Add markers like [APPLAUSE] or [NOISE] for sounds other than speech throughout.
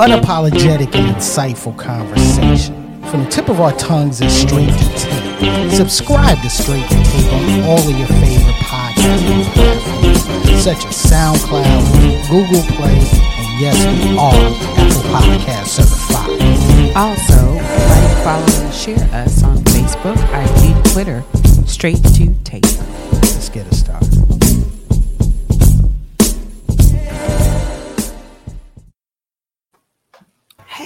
unapologetic and mm. insightful conversation. From the tip of our tongues and straight to tape. Subscribe to Straight to Tape on all of your favorite podcast platforms, such as SoundCloud, Google Play, and yes, we are Apple Podcast certified. Also, like, follow, and share us on Facebook, IG, Twitter, Straight to Tape.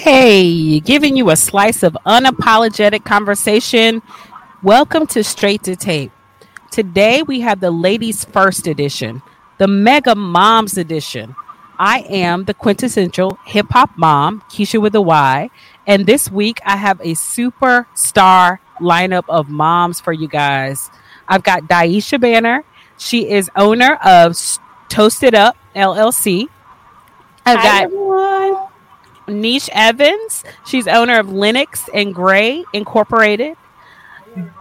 Hey, giving you a slice of unapologetic conversation. Welcome to Straight to Tape. Today we have the ladies' first edition, the Mega Moms edition. I am the quintessential hip hop mom, Keisha with a Y, and this week I have a superstar lineup of moms for you guys. I've got Daisha Banner. She is owner of Toasted Up LLC. I've Hi, got everyone. Nisha Evans. She's owner of Linux and Gray Incorporated.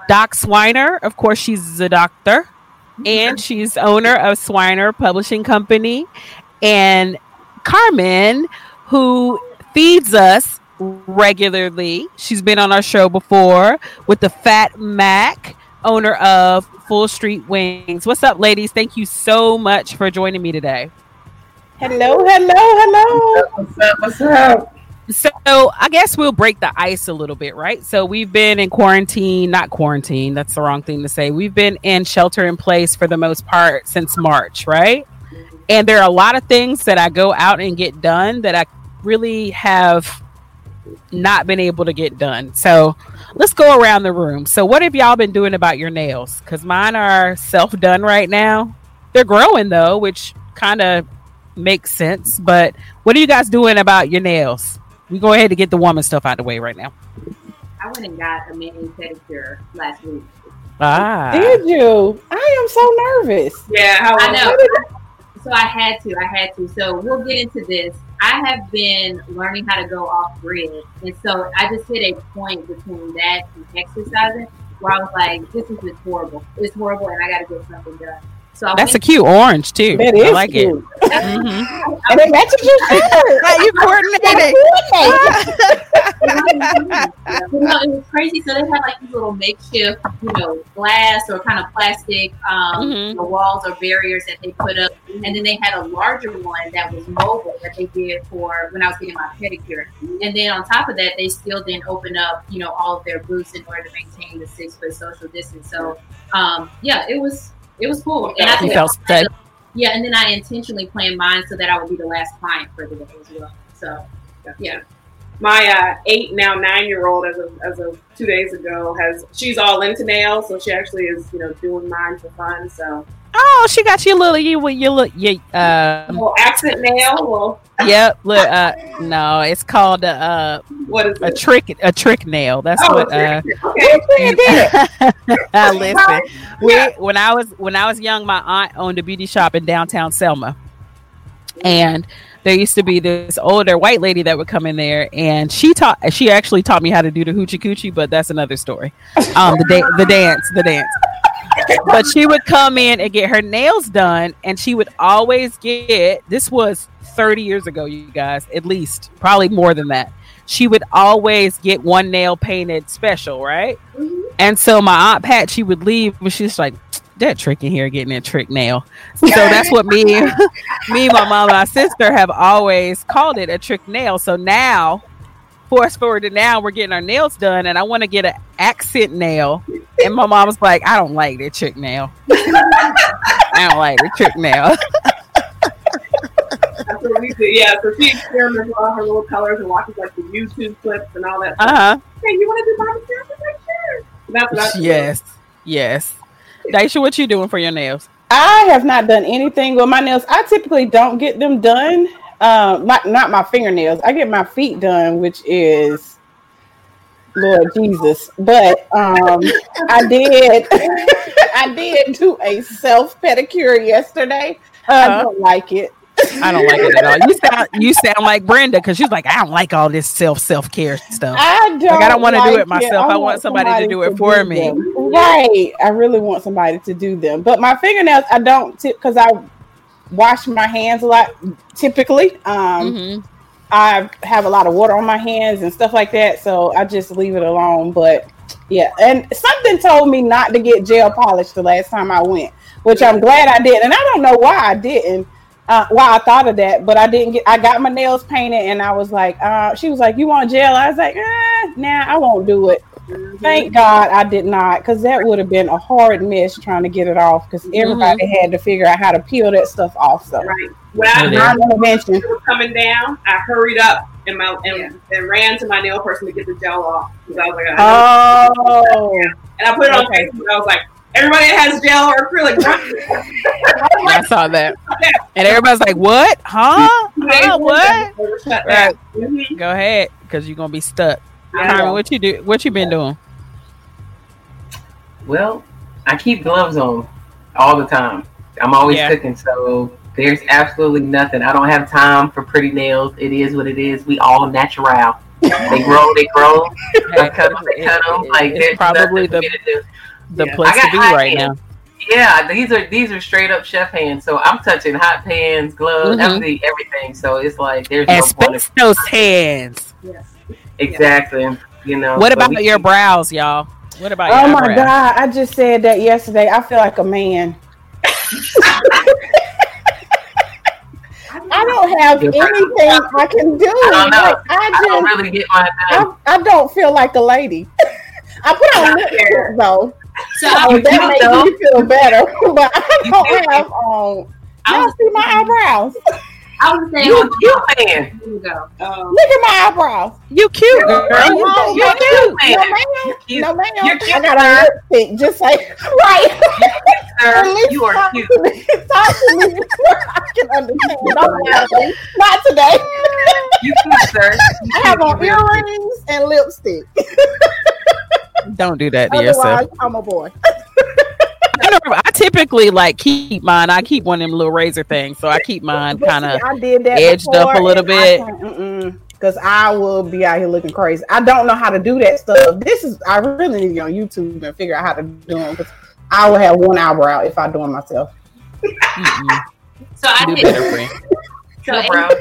Doc Swiner, of course, she's a doctor, and she's owner of Swiner Publishing Company. And Carmen, who feeds us regularly. She's been on our show before with the Fat Mac, owner of Full Street Wings. What's up, ladies? Thank you so much for joining me today. Hello, hello, hello. What's up? What's up? So I guess we'll break the ice a little bit, right? So we've been in quarantine, not quarantine, that's the wrong thing to say. We've been in shelter in place for the most part since March, right? And there are a lot of things that I go out and get done that I really have not been able to get done. So let's go around the room. So what have y'all been doing about your nails? Because mine are self done right now. They're growing though, which kind of makes sense. But what are you guys doing about your nails? We go ahead to get the woman stuff out of the way right now. I went and got a mini pedicure last week. Ah, Did you? I am so nervous. Yeah, how I know. [LAUGHS] So I had to. I had to. So we'll get into this. I have been learning how to go off grid, and so I just hit a point between that and exercising where I was like, "This is just horrible. It's horrible, and I got to get something done." So I that's a went, cute orange too. That I like cute. it. [LAUGHS] Mhm. And it matches your shirt. you coordinated. But no, it was crazy. So they had like these little makeshift, you know, glass or kind of plastic um, Mhm. you know, walls or barriers that they put up, and then they had a larger one that was mobile that they did for when I was getting my pedicure. And then on top of that, they still didn't open up, you know, all of their booths in order to maintain the six foot social distance. So um, yeah, it was it was cool. And I You felt safe. yeah, and then I intentionally planned mine so that I would be the last client for the day as well. So yeah. my uh, eight now nine year old as of as of two days ago has she's all into nails, so she actually is you know doing mine for fun. So Oh, she got you little you you look you uh well, accent nail. Well, yep [LAUGHS] look uh no it's called a uh, what is a it? trick a trick nail that's Oh, what uh [LAUGHS] okay. [LAUGHS] Listen, we, when I was when I was young, my aunt owned a beauty shop in downtown Selma, and there used to be this older white lady that would come in there, and she taught. She actually taught me how to do the hoochie coochie, but that's another story. Um, the da- the dance, the dance. But she would come in and get her nails done, and she would always get. This was thirty years ago, you guys, at least, probably more than that. She would always get one nail painted special, right? Mm-hmm. And so my aunt Pat, she would leave, but she's like, that trick in here getting a trick nail. So that's what me, [LAUGHS] me, my mom, and my sister have always called it a trick nail. So now, fast forward to now, we're getting our nails done, and I want to get an accent nail. And my mom was like, I don't like that trick nail. [LAUGHS] I don't like the trick nail. [LAUGHS] That's what we do. Yeah, so she experiments with all her little colors and watches like the YouTube clips and all that. Uh huh. Hey, you want to do barbecue? I'm like, sure. That's what I do. Yes. Yes. Daisha, what you doing for your nails? I have not done anything with my nails. I typically don't get them done. Um, not not my fingernails. I get my feet done, which is Lord Jesus. But um, I did [LAUGHS] I did do a self pedicure yesterday. I Uh-huh. don't like it. I don't like it at all. You sound you sound like Brenda because she's like, I don't like all this self self care stuff. I don't. I don't wanna do it myself. I want somebody to do it for me. them. Right. I really want somebody to do them. But my fingernails, I don't because I wash my hands a lot typically. Um, Mhm. I have a lot of water on my hands and stuff like that, so I just leave it alone. But yeah, and something told me not to get gel polish the last time I went, which I'm glad I did. And I don't know why I didn't, uh, why I thought of that, but I didn't get. I got my nails painted, and I was like, uh, she was like, "You want gel?" I was like, eh, "Nah, I won't do it." Mm-hmm. Thank God I did not, because that would have been a hard mess trying to get it off. Because everybody had to figure out how to peel that stuff off. So Right. When I Yeah. intervention. it was coming down, I hurried up and my and, and ran to my nail person to get the gel off because I was like, I. Oh, and I put it on okay. Facebook. I was like, everybody that has gel or acrylic. run. [LAUGHS] I saw that, [LAUGHS] and everybody's like, "What? Huh? Huh? What?" Right. down. Mhm. Go ahead, because you're gonna be stuck. I Carmen, what you do? What you been doing? Well, I keep gloves on all the time. I'm always Yeah. cooking, so there's absolutely nothing. I don't have time for pretty nails. It is what it is. We all natural. They [LAUGHS] grow, they grow. I cut them, they cut them. Like it's probably the me to do. the Yeah. place to be hot right now. Yeah, these are these are straight up chef hands. So I'm touching hot pans, gloves, Mhm. everything, everything. So it's like there's no point. of- Asbestos hands. Yes. Exactly. You know. What about we your brows, y'all? What about oh your my eyebrows? God! I just said that yesterday. I feel like a man. I don't have anything. I can do. I don't know. Like, I I don't just, really get mine done. I, I don't feel like a lady. [LAUGHS] I put on lipstick though, So so You that makes me feel better. [LAUGHS] But I don't have on. I Y'all see my eyebrows? [LAUGHS] I was saying You, on you man. the ago. Um, Look at my eyebrows. You cute, girl. You, Oh, you no, cute. man. No, ma'am. You're cute. No, ma'am. You're cute, I got a lipstick, just like [LAUGHS] right. At Sir, you are talk cute. To me, talk to me before I can understand. [LAUGHS] Don't lie. Not today. You cute, sir. [LAUGHS] You I have on You really cute. earrings and lipstick. Don't do that to yourself. I'm a boy. I, don't- I typically like keep mine. I keep one of them little razor things, so I keep mine kind of. I did that edged up a little bit. Because I will be out here looking crazy. I don't know how to do that stuff. This is I really need to get on YouTube and figure out how to do them. Because I will have one eyebrow if I do it myself. [LAUGHS] So I Do did. better, friend. [LAUGHS] So Your eight, brows.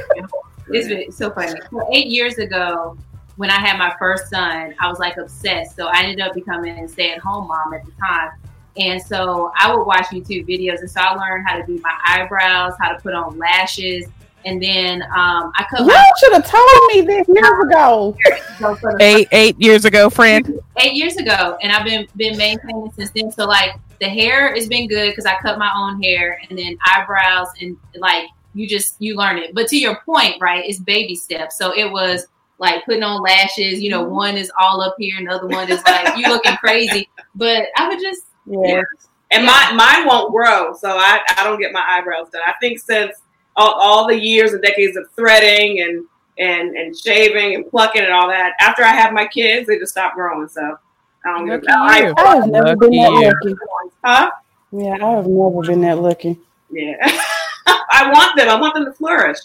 it's been so funny. So eight years ago, when I had my first son, I was like obsessed. So I ended up becoming a stay-at-home mom at the time. And so I would watch YouTube videos, and so I learned how to do my eyebrows, how to put on lashes, and then um, I cut Y'all should have told me this years ago. so Eight eight years ago, friend. eight years ago, and I've been been maintaining since then. So like the hair has been good because I cut my own hair, and then eyebrows and like you just you learn it. But to your point, right? It's baby steps. So it was like putting on lashes. You know, one is all up here, and the other one is like you looking crazy. [LAUGHS] But I would just Yeah. and my mine won't grow, so I, I don't get my eyebrows done. I think since all, all the years and decades of threading and and and shaving and plucking and all that, after I have my kids, they just stop growing. So I don't Lucky get I, you. I have never been that Lucky lucky. huh? Yeah, I have never been that lucky. Yeah, [LAUGHS] I want them. I want them to flourish.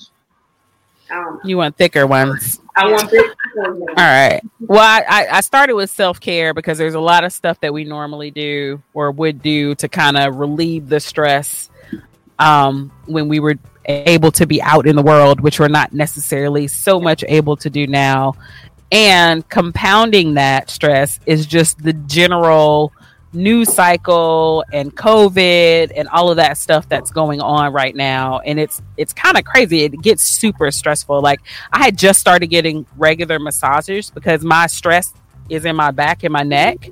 I. You want thicker ones. I want big. All right. Well, I, I- I started with self care because there's a lot of stuff that we normally do or would do to kind of relieve the stress um, when we were able to be out in the world, which we're not necessarily so much able to do now. And compounding that stress is just the general news cycle and COVID and all of that stuff that's going on right now. And it's it's kind of crazy. It gets super stressful. Like I had just started getting regular massages because my stress is in my back and my neck.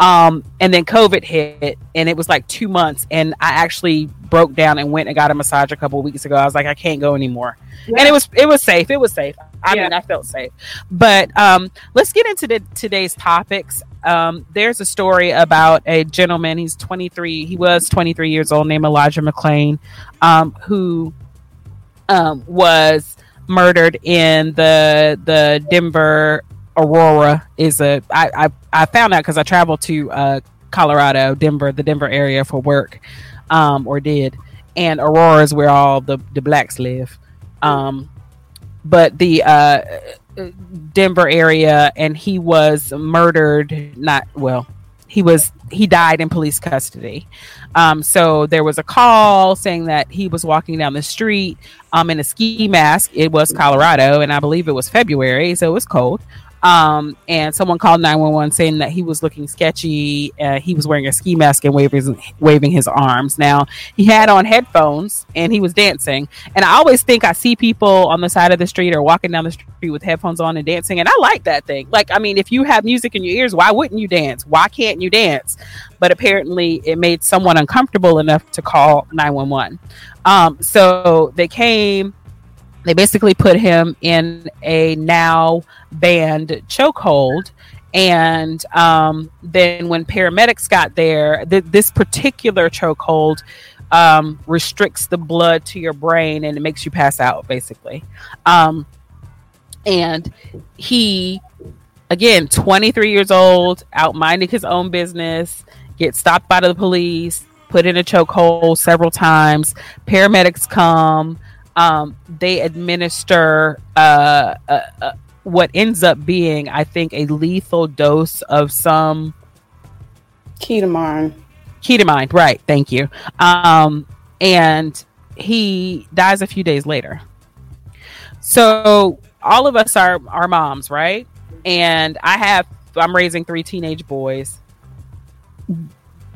Um, and then COVID hit, and it was like two months, and I actually broke down and went and got a massage a couple of weeks ago. I was like, I can't go anymore, and it was it was safe. It was safe. I mean, I felt safe. But um, let's get into the, today's topics. Um, there's a story about a gentleman. He's 23. He was 23 years old, named Elijah McClain, um, who um, was murdered in the the Denver Aurora. Is a I I, I found out because I traveled to uh, Colorado, Denver, the Denver area for work, um, or did, and Aurora is where all the the blacks live. Um, but the uh, Denver area, and he was murdered. Not well. he was he died in police custody. Um, so there was a call saying that he was walking down the street um, in a ski mask. It was Colorado, and I believe it was February, so it was cold. Um, and someone called 911 saying that he was looking sketchy. Uh, he was wearing a ski mask and waving, waving his arms. Now, he had on headphones and he was dancing. And I always think I see people on the side of the street or walking down the street with headphones on and dancing. And I like that thing. Like, I mean, if you have music in your ears, why wouldn't you dance? Why can't you dance? But apparently, it made someone uncomfortable enough to call 911. Um, so they came they basically put him in a now banned chokehold. And um, then when paramedics got there, th- this particular chokehold um, restricts the blood to your brain and it makes you pass out, basically. Um, and he, again, 23 years old, out minding his own business, gets stopped by the police, put in a chokehold several times. Paramedics come um, they administer uh, uh, uh, what ends up being, I think, a lethal dose of some ketamine. Ketamine, right? Thank you. Um, and he dies a few days later. So all of us are our moms, right? And I have I'm raising three teenage boys.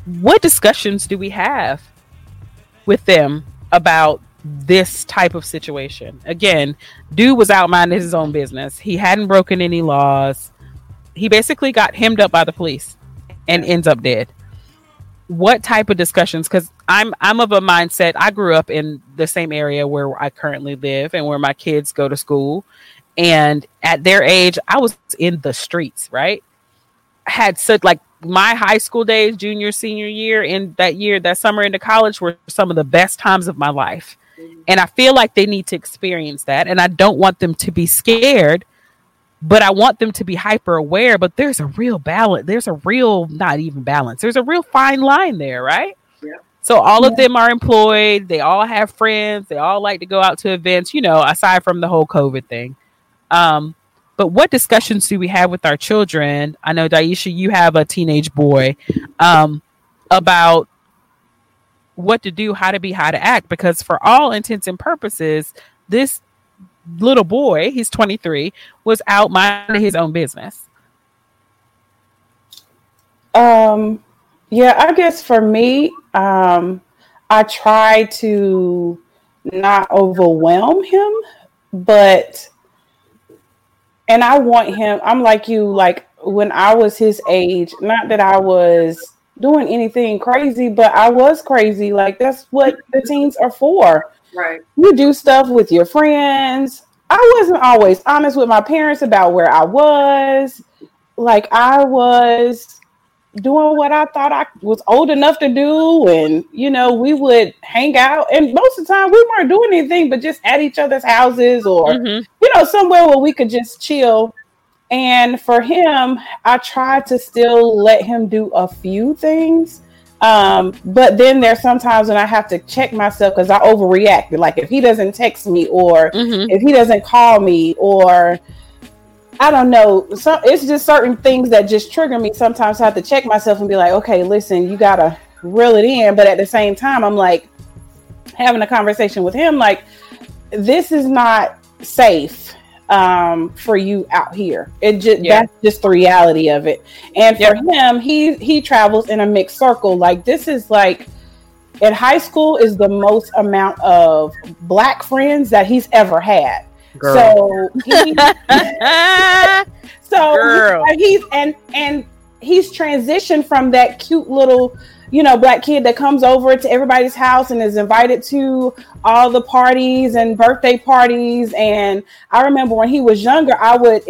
What discussions do we have with them about this type of situation. Again, dude was out minding his own business. He hadn't broken any laws. He basically got hemmed up by the police and ends up dead. What type of discussions? Because I'm I'm of a mindset. I grew up in the same area where I currently live and where my kids go to school. And at their age, I was in the streets, right? I had such like my high school days, junior, senior year, in that year, that summer into college were some of the best times of my life and I feel like they need to experience that. And I don't want them to be scared, but I want them to be hyper aware. But there's a real balance. There's a real, not even balance, there's a real fine line there, right? Yeah. So all yeah. of them are employed. They all have friends. They all like to go out to events, you know, aside from the whole COVID thing. Um, but what discussions do we have with our children? I know, Daisha, you have a teenage boy um, about what to do, how to be, how to act. Because for all intents and purposes, this little boy, he's 23, was out minding his own business. Um, yeah, I guess for me, um, I try to not overwhelm him, but and I want him, I'm like you, like when I was his age, not that I was doing anything crazy, but I was crazy. Like that's what the teens are for. Right. You do stuff with your friends. I wasn't always honest with my parents about where I was. Like I was doing what I thought I was old enough to do, and you know, we would hang out. And most of the time, we weren't doing anything but just at each other's houses or mm-hmm. you know somewhere where we could just chill and for him, I try to still let him do a few things. Um, but then there's sometimes when I have to check myself because I overreact. Like if he doesn't text me or mm-hmm. if he doesn't call me or I don't know. So it's just certain things that just trigger me. Sometimes I have to check myself and be like, okay, listen, you gotta reel it in. But at the same time, I'm like having a conversation with him, like, this is not safe um, for you out here. It just yeah. that's just the reality of it. And for him, he he travels in a mixed circle. Like this is like in high school is the most amount of black friends that he's ever had. Girl. So [LAUGHS] he, so Girl. he's and and he's transitioned from that cute little you know, black kid that comes over to everybody's house and is invited to all the parties and birthday parties. And I remember when he was younger, I would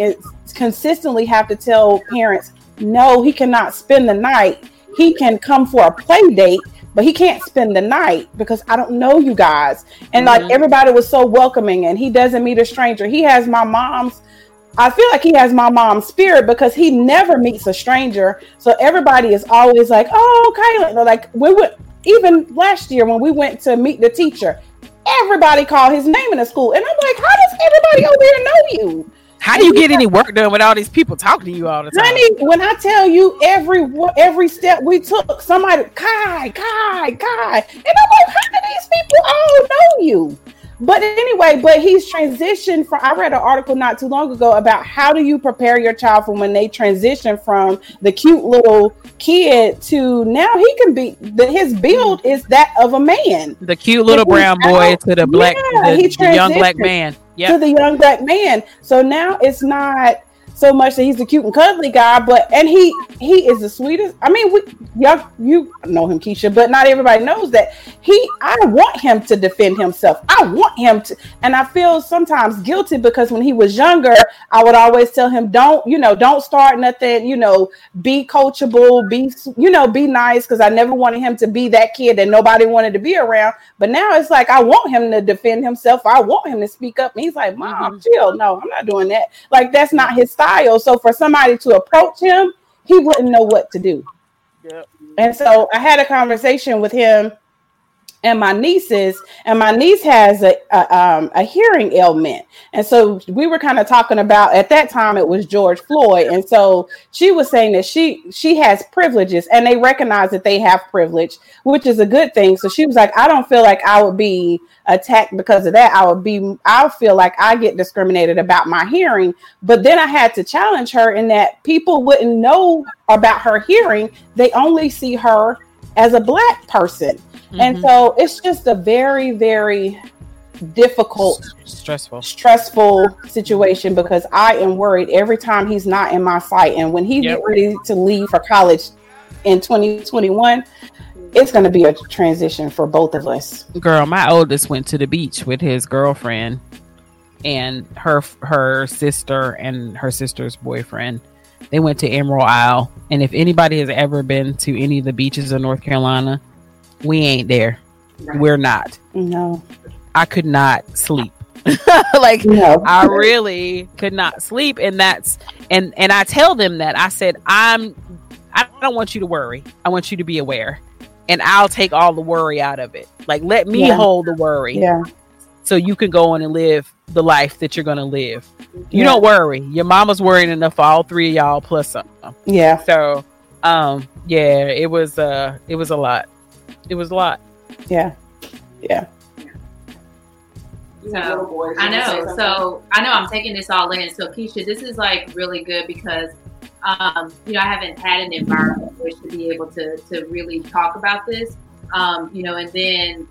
consistently have to tell parents, no, he cannot spend the night. He can come for a play date, but he can't spend the night because I don't know you guys. And mm-hmm. like everybody was so welcoming, and he doesn't meet a stranger. He has my mom's I feel like he has my mom's spirit because he never meets a stranger. So everybody is always like, "Oh, okay." Like we would even last year when we went to meet the teacher, everybody called his name in the school, and I'm like, "How does everybody over here know you?" How do you get any work done with all these people talking to you all the time? Honey, when I tell you every every step we took, somebody Kai, Kai, Kai, and I'm like, how do these people all know you? But anyway, but he's transitioned from. I read an article not too long ago about how do you prepare your child for when they transition from the cute little kid to now he can be. The, his build is that of a man. The cute little But brown boy out. to the black, Yeah, he the, the young black man. to the young black man. So now it's not so much that he's a cute and cuddly guy, but and he he is the sweetest. I mean, we y'all you know him, Keisha, but not everybody knows that he. I want him to defend himself. I want him to, and I feel sometimes guilty because when he was younger, I would always tell him, "Don't you know? Don't start nothing. You know, be coachable, be you know, be nice." Because I never wanted him to be that kid that nobody wanted to be around. But now it's like I want him to defend himself. I want him to speak up. And he's like, "Mom, mm-hmm. chill. No, I'm not doing that." Like that's not his style. So for somebody to approach him, he wouldn't know what to do. And so I had a conversation with him and my nieces, and my niece has a a, um, a hearing ailment, and so we were kind of talking about at that time it was George Floyd, and so she was saying that she she has privileges, and they recognize that they have privilege, which is a good thing. So she was like, I don't feel like I would be attacked because of that. I would be, I feel like I get discriminated about my hearing, but then I had to challenge her in that people wouldn't know about her hearing; they only see her as a black person. And Mhm. so it's just a very, very difficult, stressful. stressful situation because I am worried every time he's not in my sight. And when he's Yep. ready to leave for college in 2021, it's going to be a transition for both of us. Girl, my oldest went to the beach with his girlfriend and her her sister and her sister's boyfriend. They went to Emerald Isle, and if anybody has ever been to any of the beaches in North Carolina, we ain't there. We're not. No, I could not sleep. [LAUGHS] like no, I really could not sleep and that's and and I tell them that I said I'm I don't want you to worry. I want you to be aware. And I'll take all the worry out of it. Like let me Yeah. hold the worry yeah, so you can go on and live the life that you're going to live. You Yeah. don't worry. Your mama's worrying enough for all three of y'all plus something. yeah, So um yeah, it was uh it was a lot. It was a lot. yeah, yeah. You have little boys. I You wanna say know. So I know I'm taking this all in. So Keisha, this is like really good because um, you know I haven't had an environment in which to be able to to really talk about this. Um, you know, and then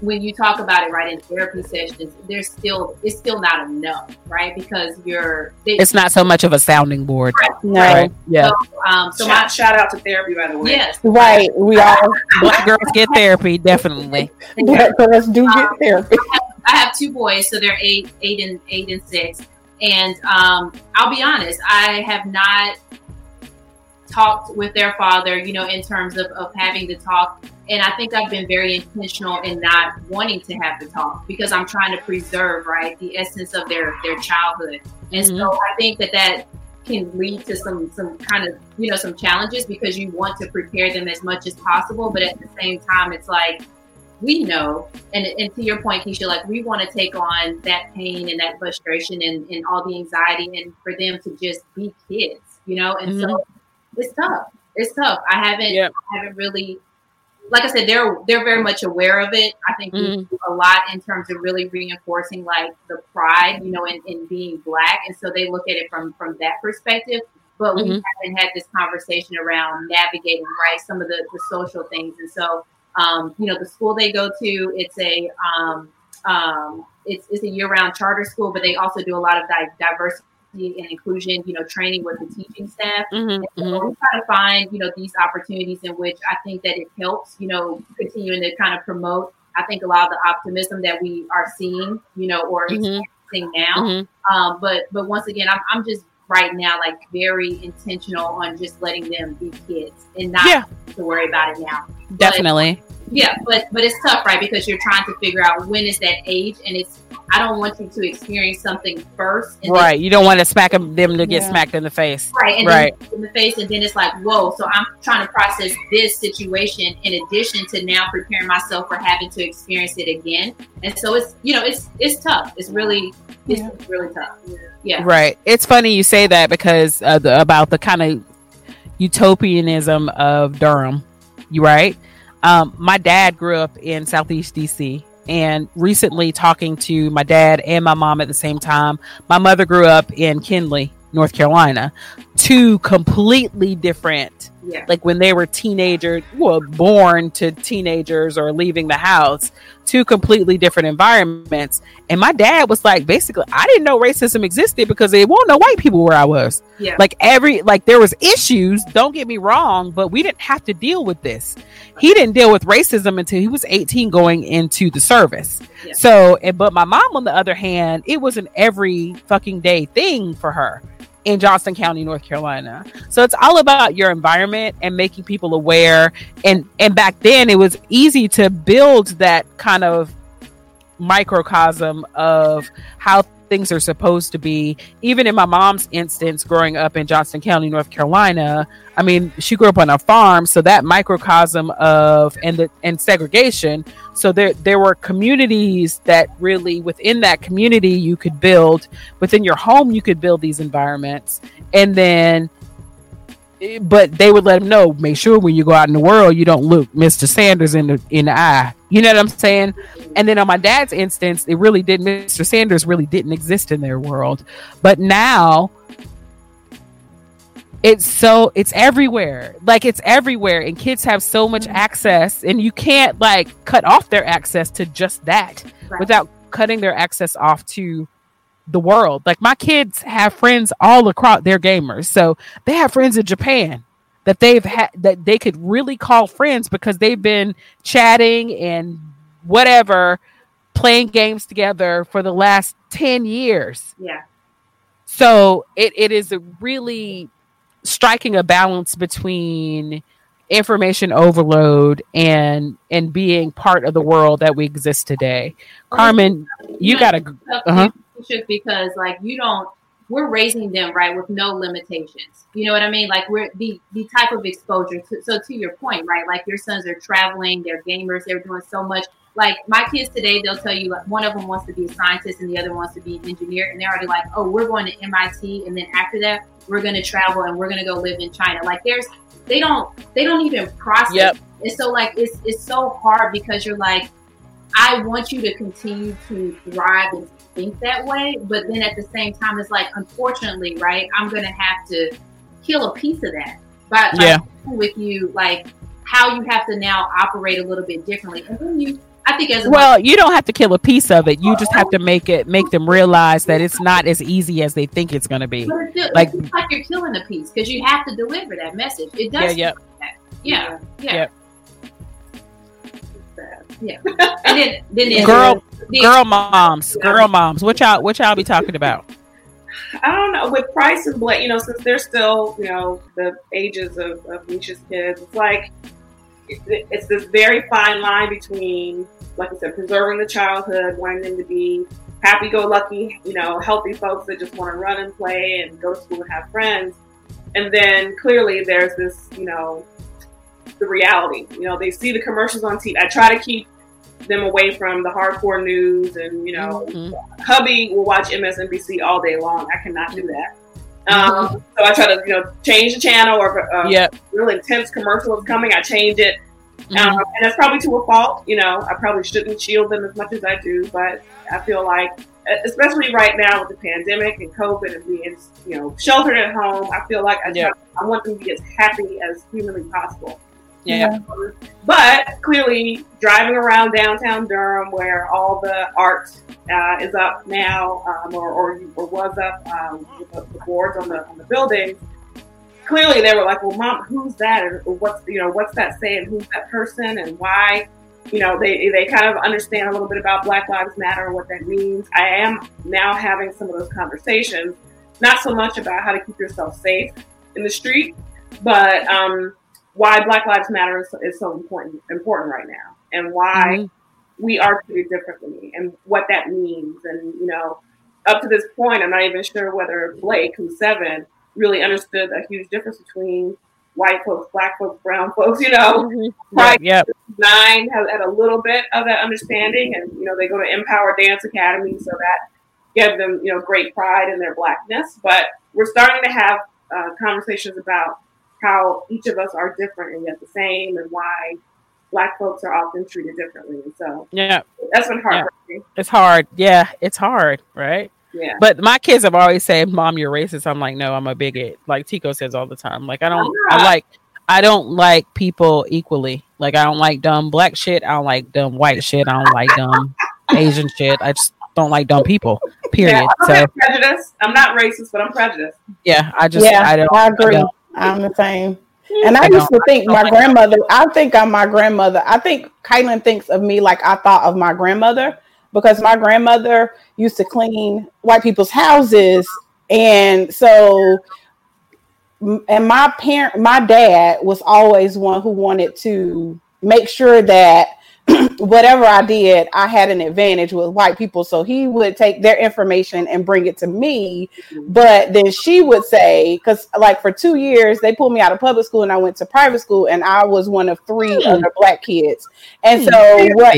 when you talk about it right in therapy sessions, there's still it's still not enough, right? Because you're they, It's not so much of a sounding board. No, Right. Yeah. um so my shout, shout out to therapy, by the way. yes right. We all [LAUGHS] Black girls get therapy, definitely. black girls do get therapy. I have two boys, so they're eight, eight and eight and six. And um, I'll be honest, I have not talked with their father, you know, in terms of, of having to talk. And I think I've been very intentional in not wanting to have the talk because I'm trying to preserve, right, the essence of their their childhood. And mm-hmm. so I think that that can lead to some some kind of you know some challenges because you want to prepare them as much as possible, but at the same time, it's like we know, and, and to your point, Keisha, like we want to take on that pain and that frustration and, and all the anxiety and for them to just be kids, you know? And so mm-hmm. it's tough. It's tough. I haven't Yep. I haven't really like I said, they're they're very much aware of it. I think we Mhm. do a lot in terms of really reinforcing like the pride, you know, in, in being black. And so they look at it from from that perspective. But we Mhm. haven't had this conversation around navigating right some of the, the social things. And so um, you know, the school they go to, it's a um, um, it's, it's a year-round charter school, but they also do a lot of di- diversity and inclusion, you know, training with the teaching staff. Mhm, And so mhm. we try to find, you know, these opportunities in which I think that it helps, you know, continuing to kind of promote. I think a lot of the optimism that we are seeing, you know, or Mhm. experiencing now. Mhm. Um, but but once again, I'm, I'm just right now like very intentional on just letting them be kids and not Yeah. to worry about it now. Definitely. Yeah, but but it's tough, right? Because you're trying to figure out when is that age, and it's I don't want you to experience something first, right? Then, you don't want to smack them, them to get yeah. smacked in the face, right? And right in the face, and then it's like, whoa! So I'm trying to process this situation in addition to now preparing myself for having to experience it again, and so it's you know it's it's tough. It's really it's yeah. really tough. Yeah, right. It's funny you say that because uh, the, about the kind of utopianism of Durham, you right? Um, my dad grew up in Southeast DC, and recently talking to my dad and my mom at the same time, my mother grew up in Kenly, North Carolina. Two completely different yeah. like when they were teenagers, well, born to teenagers or leaving the house, two completely different environments. And my dad was like, basically, I didn't know racism existed because there won't no white people where I was. Yeah. Like every like there was issues, don't get me wrong, but we didn't have to deal with this. He didn't deal with racism until he was 18 going into the service. Yeah. So, and but my mom on the other hand, it was an every fucking day thing for her in Johnston County, North Carolina. So it's all about your environment and making people aware. And and back then it was easy to build that kind of microcosm of how things are supposed to be. Even in my mom's instance, growing up in Johnston County, North Carolina, I mean, she grew up on a farm, so that microcosm of and the and segregation. So there there were communities that really within that community you could build within your home you could build these environments, and then but they would let him know make sure when you go out in the world you don't look mr sanders in the in the eye. You know what i'm saying? And then on my dad's instance it really did mr sanders really didn't exist in their world. But now it's so it's everywhere. Like it's everywhere and kids have so much mm-hmm. access and you can't like cut off their access to just that right. without cutting their access off to the world. Like my kids have friends all across their gamers. So they have friends in Japan that they've had that they could really call friends because they've been chatting and whatever playing games together for the last 10 years. Yeah. So it, it is a really striking a balance between information overload and and being part of the world that we exist today. Carmen, you got to uh-huh because like you don't we're raising them right with no limitations. You know what I mean? Like we're the the type of exposure. To, so to your point, right? Like your sons are traveling, they're gamers, they're doing so much. Like my kids today, they'll tell you like one of them wants to be a scientist and the other wants to be an engineer, and they're already like, oh, we're going to MIT, and then after that, we're going to travel and we're going to go live in China. Like there's they don't they don't even process. Yep. And so like it's it's so hard because you're like, I want you to continue to thrive and think that way. But then at the same time, it's like, unfortunately, right, I'm going to have to kill a piece of that. But yeah. with you, like how you have to now operate a little bit differently. And then you, I think as well, you don't have to kill a piece of it. You just have to make it make them realize that it's not as easy as they think it's going to be. Still, like, like you're killing a piece because you have to deliver that message. It does. Yeah. Yeah. Yeah. yeah. Yeah. And then, then girl, the, girl moms, girl moms. What y'all, what y'all be talking about? I don't know. With Price and Blake, you know, since they're still, you know, the ages of, of Nisha's kids, it's like it's this very fine line between, like I said, preserving the childhood, wanting them to be happy-go-lucky, you know, healthy folks that just want to run and play and go to school and have friends, and then clearly there's this, you know, the reality. You know, they see the commercials on TV. I try to keep them away from the hardcore news, and you know, mm-hmm. hubby will watch MSNBC all day long. I cannot do that. Um, mm-hmm. so I try to, you know, change the channel, or if a yep. real intense commercial is coming, I change it. Mm-hmm. Um, and that's probably to a fault. You know, I probably shouldn't shield them as much as I do, but I feel like, especially right now with the pandemic and COVID and being, you know, sheltered at home, I feel like I, yep. I want them to be as happy as humanly possible. Yeah. But clearly, driving around downtown Durham, where all the art uh, is up now, um, or, or, or, was up um, with the, the, boards on the on the buildings, clearly they were like, "Well, mom, who's that? Or what's you know what's that saying? Who's that person? And why?" You know, they they kind of understand a little bit about Black Lives Matter and what that means. I am now having some of those conversations, not so much about how to keep yourself safe in the street, but um, why Black Lives Matter is, is so important important right now. and why Mm-hmm. we are treated differently and what that means. And, you know, up to this point, I'm not even sure whether Blake, who's seven, really understood a huge difference between white folks, black folks, brown folks, you know. Yep, yep. Nine has had a little bit of that understanding, and you know they go to Empower Dance Academy, so that gives them you know great pride in their blackness. But we're starting to have uh, conversations about how each of us are different and yet the same, and why black folks are often treated differently. And so Yeah, that's been heartbreaking. it's hard. Yeah, it's hard, right? Yeah. But my kids have always said, "Mom, you're racist." I'm like, "No, I'm a bigot." Like Tico says all the time. Like I don't, I'm I like, I don't like people equally. Like I don't like dumb black shit. I don't like dumb white shit. I don't like dumb [LAUGHS] Asian shit. I just don't like dumb people. Period. Yeah, I'm So not prejudiced. I'm not racist, but I'm prejudiced. yeah, I just, yeah, I don't. I agree. don't. I'm the same. And I, I used to think my like grandmother, I think I'm my grandmother. I think Kylan thinks of me like I thought of my grandmother because my grandmother used to clean white people's houses. And so, and my parent, my dad was always one who wanted to make sure that [CLEARS THROAT] whatever I did, I had an advantage with white people. So he would take their information and bring it to me. But then she would say, because like for two years, they pulled me out of public school and I went to private school, and I was one of three Hmm. other black kids. And so what?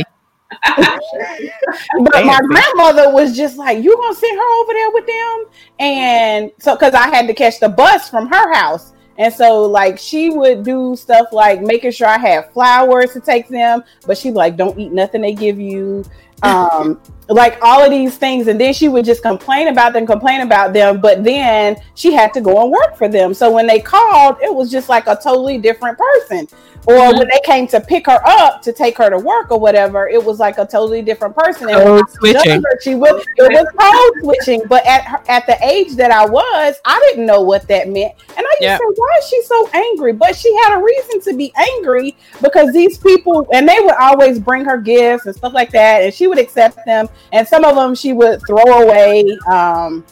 [LAUGHS] but my grandmother was just like, "You gonna send her over there with them?" And so, because I had to catch the bus from her house, and so like she would do stuff like making sure I had flowers to take them, but she'd like, "Don't eat nothing they give you." Um, [LAUGHS] like all of these things, and then she would just complain about them, complain about them, but then she had to go and work for them. So when they called, it was just like a totally different person. Or when they came to pick her up to take her to work or whatever, it was like a totally different person. And Code switching. younger, she was it was code switching. But at her, at the age that I was, I didn't know what that meant. And I used Yep. to say, why is she so angry? But she had a reason to be angry because these people, and they would always bring her gifts and stuff like that, and she would accept them. And some of them she would throw away, um,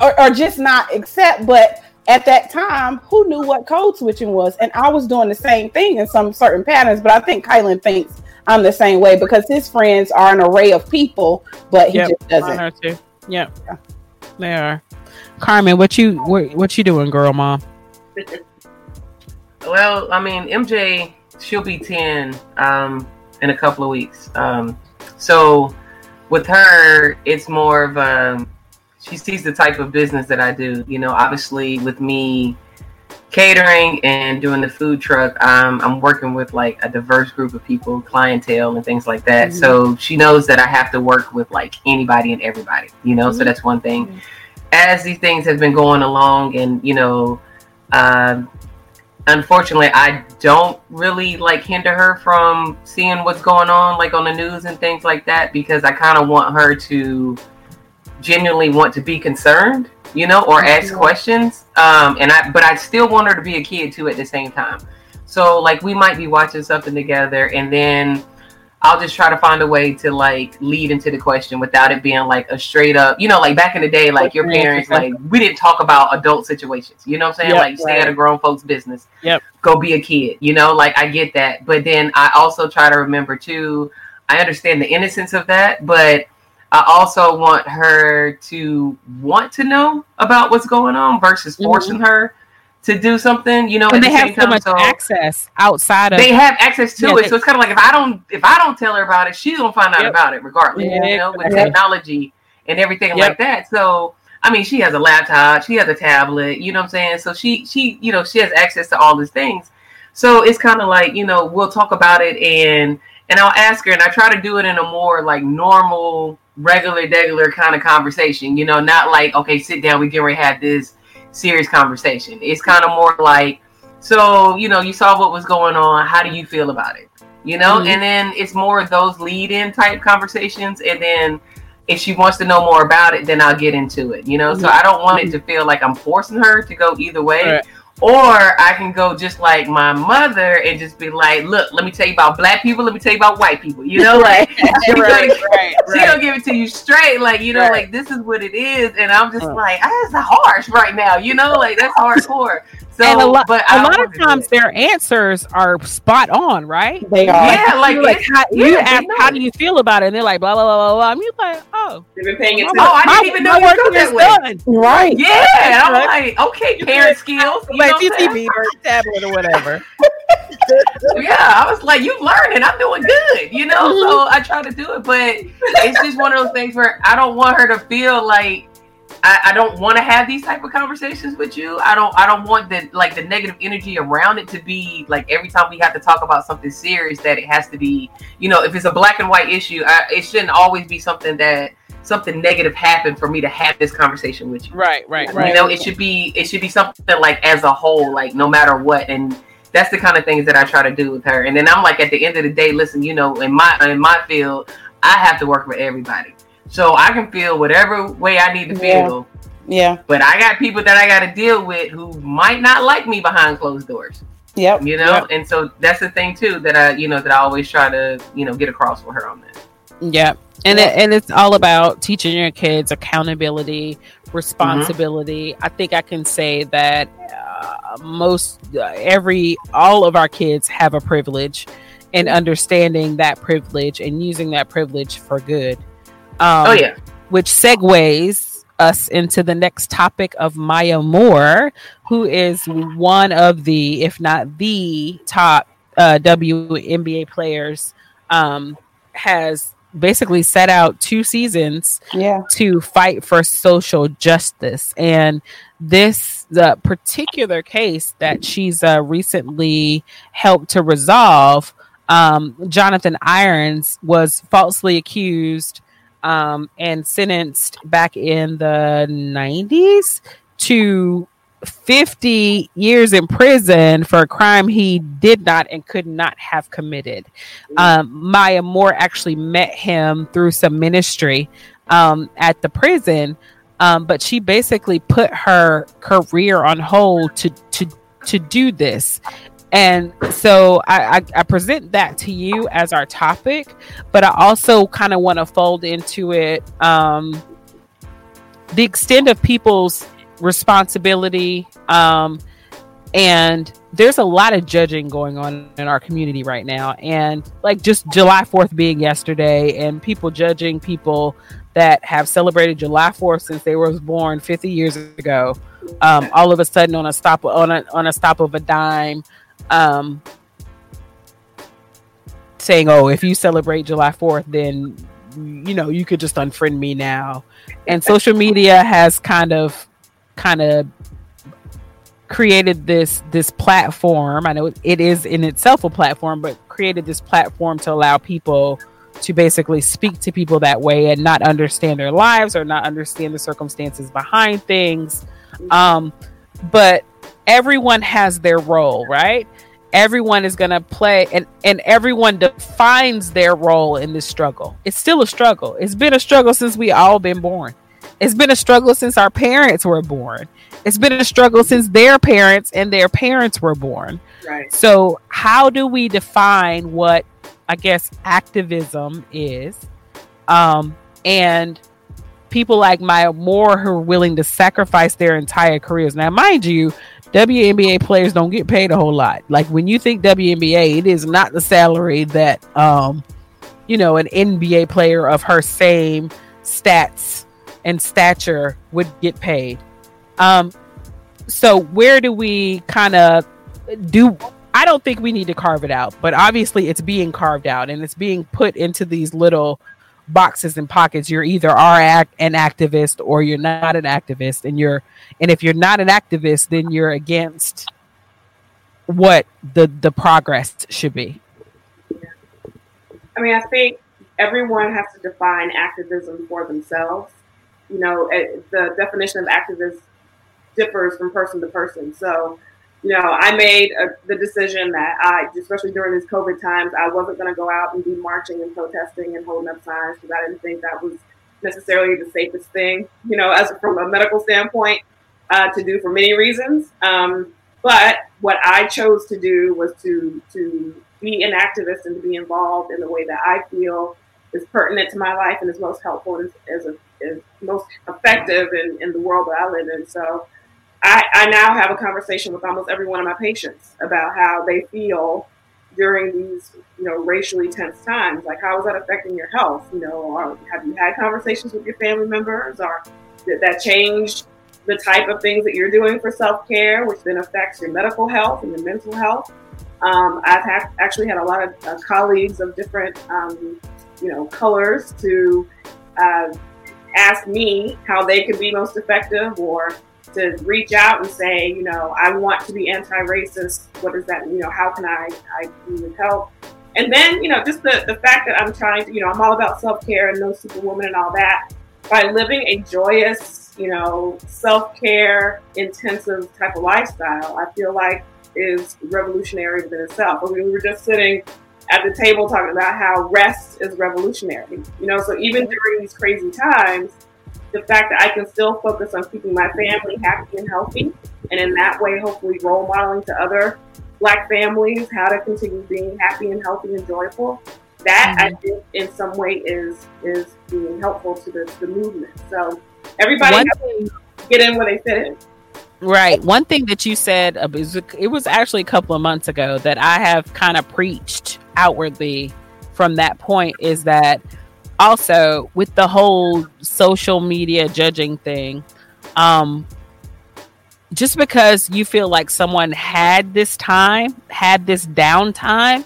or, or just not accept. But at that time, who knew what code switching was? And I was doing the same thing in some certain patterns. But I think Kylan thinks I'm the same way because his friends are an array of people, but he Yep, just doesn't. are too. Yep, they are. Carmen, what you what, what you doing, girl, mom? [LAUGHS] Well, I mean, MJ, she'll be 10 um, in a couple of weeks. Um, so with her, it's more of um, she sees the type of business that I do. You know, obviously with me catering and doing the food truck, um, I'm working with like a diverse group of people, clientele, and things like that. Mhm. So she knows that I have to work with like anybody and everybody. You know, so Mhm. that's one thing. Mhm. As these things have been going along, and you know. Um, unfortunately i don't really like hinder her from seeing what's going on like on the news and things like that because i kind of want her to genuinely want to be concerned you know or ask Mhm. questions um and i but i still want her to be a kid too at the same time so like we might be watching something together and then I'll just try to find a way to like lead into the question without it being like a straight up, you know, like back in the day, like your parents, like we didn't talk about adult situations. You know what I'm saying? Yep, like stay out of grown folks' business. Yep. Go be a kid. You know, like I get that, but then I also try to remember too. I understand the innocence of that, but I also want her to want to know about what's going on versus Mhm. forcing her to do something. You know, And they the have so time, much so- access outside of they have access to Yeah, it. they- so it's kind of like if I don't if I don't tell her about it, she's gonna find out Yep. about it regardless. Yeah. You know, with Yep. technology and everything Yep. like that. So I mean, she has a laptop, she has a tablet. You know what I'm saying? So she she you know she has access to all these things. So it's kind of like you know we'll talk about it and and I'll ask her and I try to do it in a more like normal, regular, regular kind of conversation. You know, not like okay, sit down, we get ready have this serious conversation. It's kind of more like so, you know, you saw what was going on. How do you feel about it? You know, Mhm. and then it's more of those lead in type conversations. And then if she wants to know more about it, then I'll get into it, you know? So I don't want it to feel like I'm forcing her to go either way Right. Or I can go just like my mother and just be like, look, let me tell you about black people, let me tell you about white people. You know, [LAUGHS] like [LAUGHS] she, right, gonna, right, she right. gonna give it to you straight, like, you know, Right. like this is what it is. And I'm just Right. like, ah, that's harsh right now, you know, like that's [LAUGHS] hardcore. So and a lot, but a I lot of times their answers are spot on, right? They are. Yeah, like, You're like how, yeah, you ask, how do you feel about it? And they're like, blah blah blah blah blah. And you're like, oh, They've been paying my, attention. Oh, I my- didn't even know my you work felt here is that way. done. Right. Yeah, and I'm like, okay, parent skills. [LAUGHS] You know Like what I'm saying? GTV or [LAUGHS] tablet or whatever. yeah, I was like, you learning, I'm doing good, you know. Mm-hmm. So I try to do it, but it's just one of those things where I don't want her to feel like I, I don't want to have these type of conversations with you. I don't I don't want the like the negative energy around it to be like every time we have to talk about something serious that it has to be, you know, if it's a black and white issue, I, it shouldn't always be something that something negative happened for me to have this conversation with you. Right, right, Right. You know, it should be it should be something like as a whole, like no matter what. And that's the kind of things that I try to do with her. And then I'm like, at the end of the day, listen, you know, in my in my field, I have to work with everybody, so I can feel whatever way I need to feel. Yeah. But I got people that I got to deal with who might not like me behind closed doors. Yep. You know, Yep. and so that's the thing too that I, you know, that I always try to, you know, get across with her on that. Yeah. And it, and it's all about teaching your kids accountability, responsibility. I think I can say that uh, most uh, every all of our kids have a privilege and understanding that privilege and using that privilege for good. Um, oh yeah, which segues us into the next topic of Maya Moore, who is one of the, if not the top uh, WNBA players, um, has basically set out two seasons Yeah. to fight for social justice. And this, the particular case that she's uh, recently helped to resolve, um, Jonathan Irons was falsely accused um, and sentenced back in the 90s to 50 years in prison for a crime he did not and could not have committed. Um, Maya Moore actually met him through some ministry um, at the prison, um, but she basically put her career on hold to to to do this. And so I, I, I present that to you as our topic, but I also kind of want to fold into it um, the extent of people's responsibility um, and there's a lot of judging going on in our community right now. And like just july 4th being yesterday and people judging people that have celebrated july 4th since they were born 50 years ago um, all of a sudden on a stop on a, on a stop of a dime um, saying oh if you celebrate july 4th then you know you could just unfriend me now. And social media has kind of kind of created this this platform. I know it is in itself a platform but created this platform to allow people to basically speak to people that way and not understand their lives or not understand the circumstances behind things. Um but everyone has their role right everyone is going to play and and everyone defines their role in this struggle. It's still a struggle. It's been a struggle since we all been born. It's been a struggle since our parents were born. It's been a struggle since their parents and their parents were born. Right. so how do we define what i guess activism is? Um and people like maya moore who are willing to sacrifice their entire careers. Now mind you WNBA players don't get paid a whole lot. Like when you think WNBA, it is not the salary that um you know an NBA player of her same stats and stature would get paid. Um so where do we kind of do I don't think we need to carve it out, but obviously it's being carved out and it's being put into these little boxes and pockets. You're either are an activist or you're not an activist, and you're and if you're not an activist, then you're against what the the progress should be. I mean, I think everyone has to define activism for themselves. You know, the definition of activist differs from person to person. So, you know, I made a, the decision that I, especially during these COVID times, I wasn't going to go out and be marching and protesting and holding up signs because I didn't think that was necessarily the safest thing, you know, as from a medical standpoint, uh, to do for many reasons. Um, but what I chose to do was to to be an activist and to be involved in the way that I feel is pertinent to my life and is most helpful and is, is, is most effective in, in the world that I live in. So I, I now have a conversation with almost every one of my patients about how they feel during these, you know, racially tense times. Like, how is that affecting your health? You know, or have you had conversations with your family members, or did that change the type of things that you're doing for self care, which then affects your medical health and your mental health? Um, I've ha- actually had a lot of uh, colleagues of different, um, you know, colors to uh, ask me how they could be most effective or to reach out and say, you know, I want to be anti-racist. What is that? You know, how can I, I help? And then, you know, just the, the fact that I'm trying to, you know, I'm all about self-care and no superwoman and all that. By living a joyous, you know, self-care intensive type of lifestyle, I feel like is revolutionary within itself. I mean, we were just sitting at the table talking about how rest is revolutionary. You know, so even during these crazy times, the fact that I can still focus on keeping my family happy and healthy, and in that way, hopefully, role modeling to other Black families how to continue being happy and healthy and joyful. That mm-hmm. I think, in some way, is is being helpful to the, the movement. So everybody One get in where they fit in. Right. One thing that you said uh, it was actually a couple of months ago that I have kind of preached outwardly from that point is that also with the whole social media judging thing, um, just because you feel like someone had this time, had this downtime,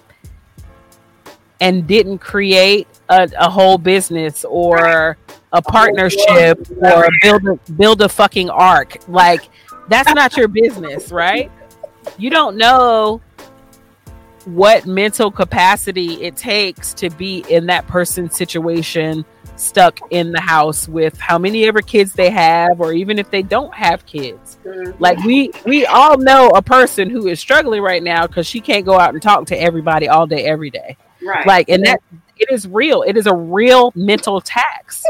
and didn't create a, a whole business or a partnership or build a, build a fucking ark, like that's not your business, right? You don't know what mental capacity it takes to be in that person's situation stuck in the house with how many ever kids they have or even if they don't have kids. Mm-hmm. like we we all know a person who is struggling right now because she can't go out and talk to everybody all day every day. Right. Like and that it is real. It is a real mental tax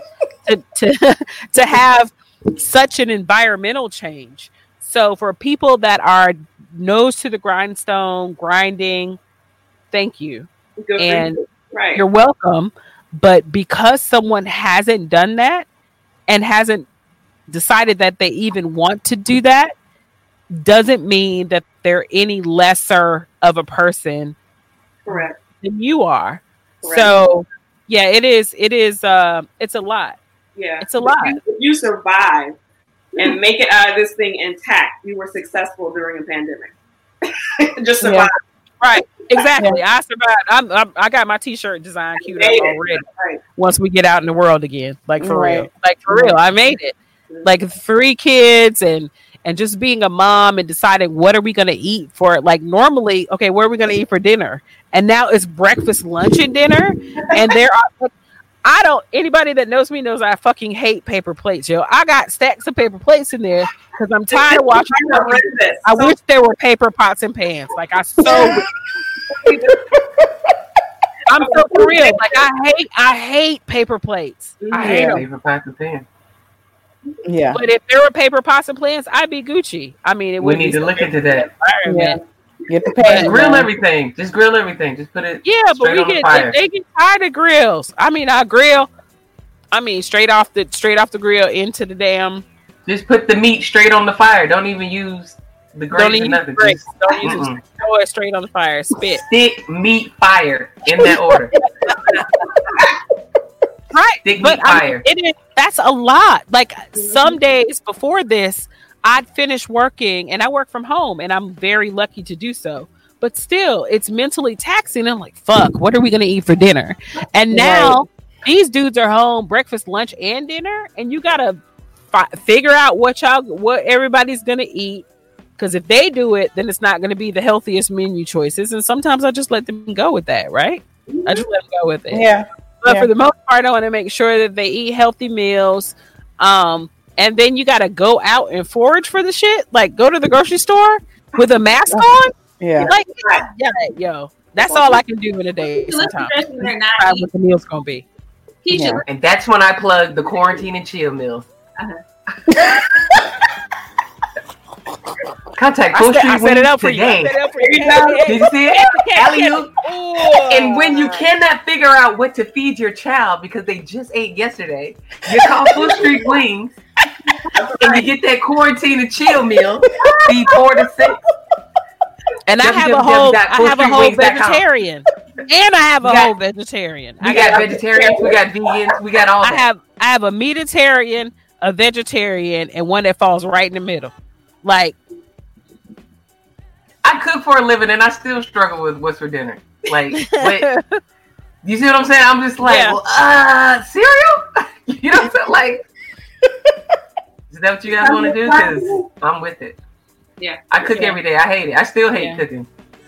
to to [LAUGHS] to have such an environmental change. So for people that are nose to the grindstone grinding thank you. Good and you. Right. you're welcome. But because someone hasn't done that and hasn't decided that they even want to do that, doesn't mean that they're any lesser of a person correct than you are. Correct. So yeah, it is it is uh it's a lot. Yeah. It's a lot. If you, if you survive and make it out of this thing intact, you were successful during a pandemic. [LAUGHS] Just survive. Yeah. Right. Exactly. I survived. I'm, I'm, i got my T-shirt design queued up already. Right. Once we get out in the world again, like for right. real, like for real, I made it. Like three kids and and just being a mom and deciding what are we going to eat for like normally okay where are we going to eat for dinner and now it's breakfast lunch and dinner and there are I don't. Anybody that knows me knows I fucking hate paper plates, yo. I got stacks of paper plates in there because I'm tired of [LAUGHS] watching. I wish there were paper pots and pans. Like I so. [LAUGHS] [LAUGHS] I'm so for real. Like I hate, I hate paper plates. I hate yeah, paper pots and pans. Yeah, but if there were paper pots and pans, I'd be Gucci. I mean, it we need to look into that. Yeah. Get the pan. Grill everything. Just grill everything. Just put it. Yeah, but we get the they get tired of grills. I mean, I grill. I mean, straight off the straight off the grill into the damn. Just put the meat straight on the fire. Don't even use the grease or nothing. Just, Don't use it. Throw it straight on the fire. Spit. Stick meat fire in that order. [LAUGHS] right, Stick but I mean, it is. That's a lot. Like some days before this, I'd finish working and I work from home and I'm very lucky to do so. But still, it's mentally taxing. I'm like, fuck, what are we going to eat for dinner? And now right. these dudes are home, breakfast, lunch, and dinner. And you got to fi- figure out what y'all, what everybody's going to eat. Because if they do it, then it's not going to be the healthiest menu choices. And sometimes I just let them go with that, right? I just let them go with it. Yeah. But yeah. for the most part, I want to make sure that they eat healthy meals. Um, and then you got to go out and forage for the shit. Like go to the grocery store with a mask on. Yeah, like yeah, yeah yo, that's all I can do in a day. Sometimes what the meal's gonna be. Yeah. And that's when I plug the quarantine and chill meals. Uh-huh. [LAUGHS] Contact I, Full I Street set it Wings up for you. I today. set it up for you. Did you see it? Alley-oop. [LAUGHS] And when you cannot figure out what to feed your child because they just ate yesterday, you call Full Street Wings and you get that quarantine and chill meal, feed four to six. and I have a whole, I have a whole vegetarian, and I have a got- whole vegetarian. We I got vegetarians, we got vegans, we got all I that. have I have a meatitarian, a vegetarian, and one that falls right in the middle. Like I cook for a living and I still struggle with what's for dinner. Like, but you see what I'm saying? I'm just like, Yeah. well, uh, cereal? [LAUGHS] you know what I'm saying? Like, [LAUGHS] is that what you guys want to do? Because I'm with it. Yeah. I cook every day. I hate it. I still hate Yeah. cooking.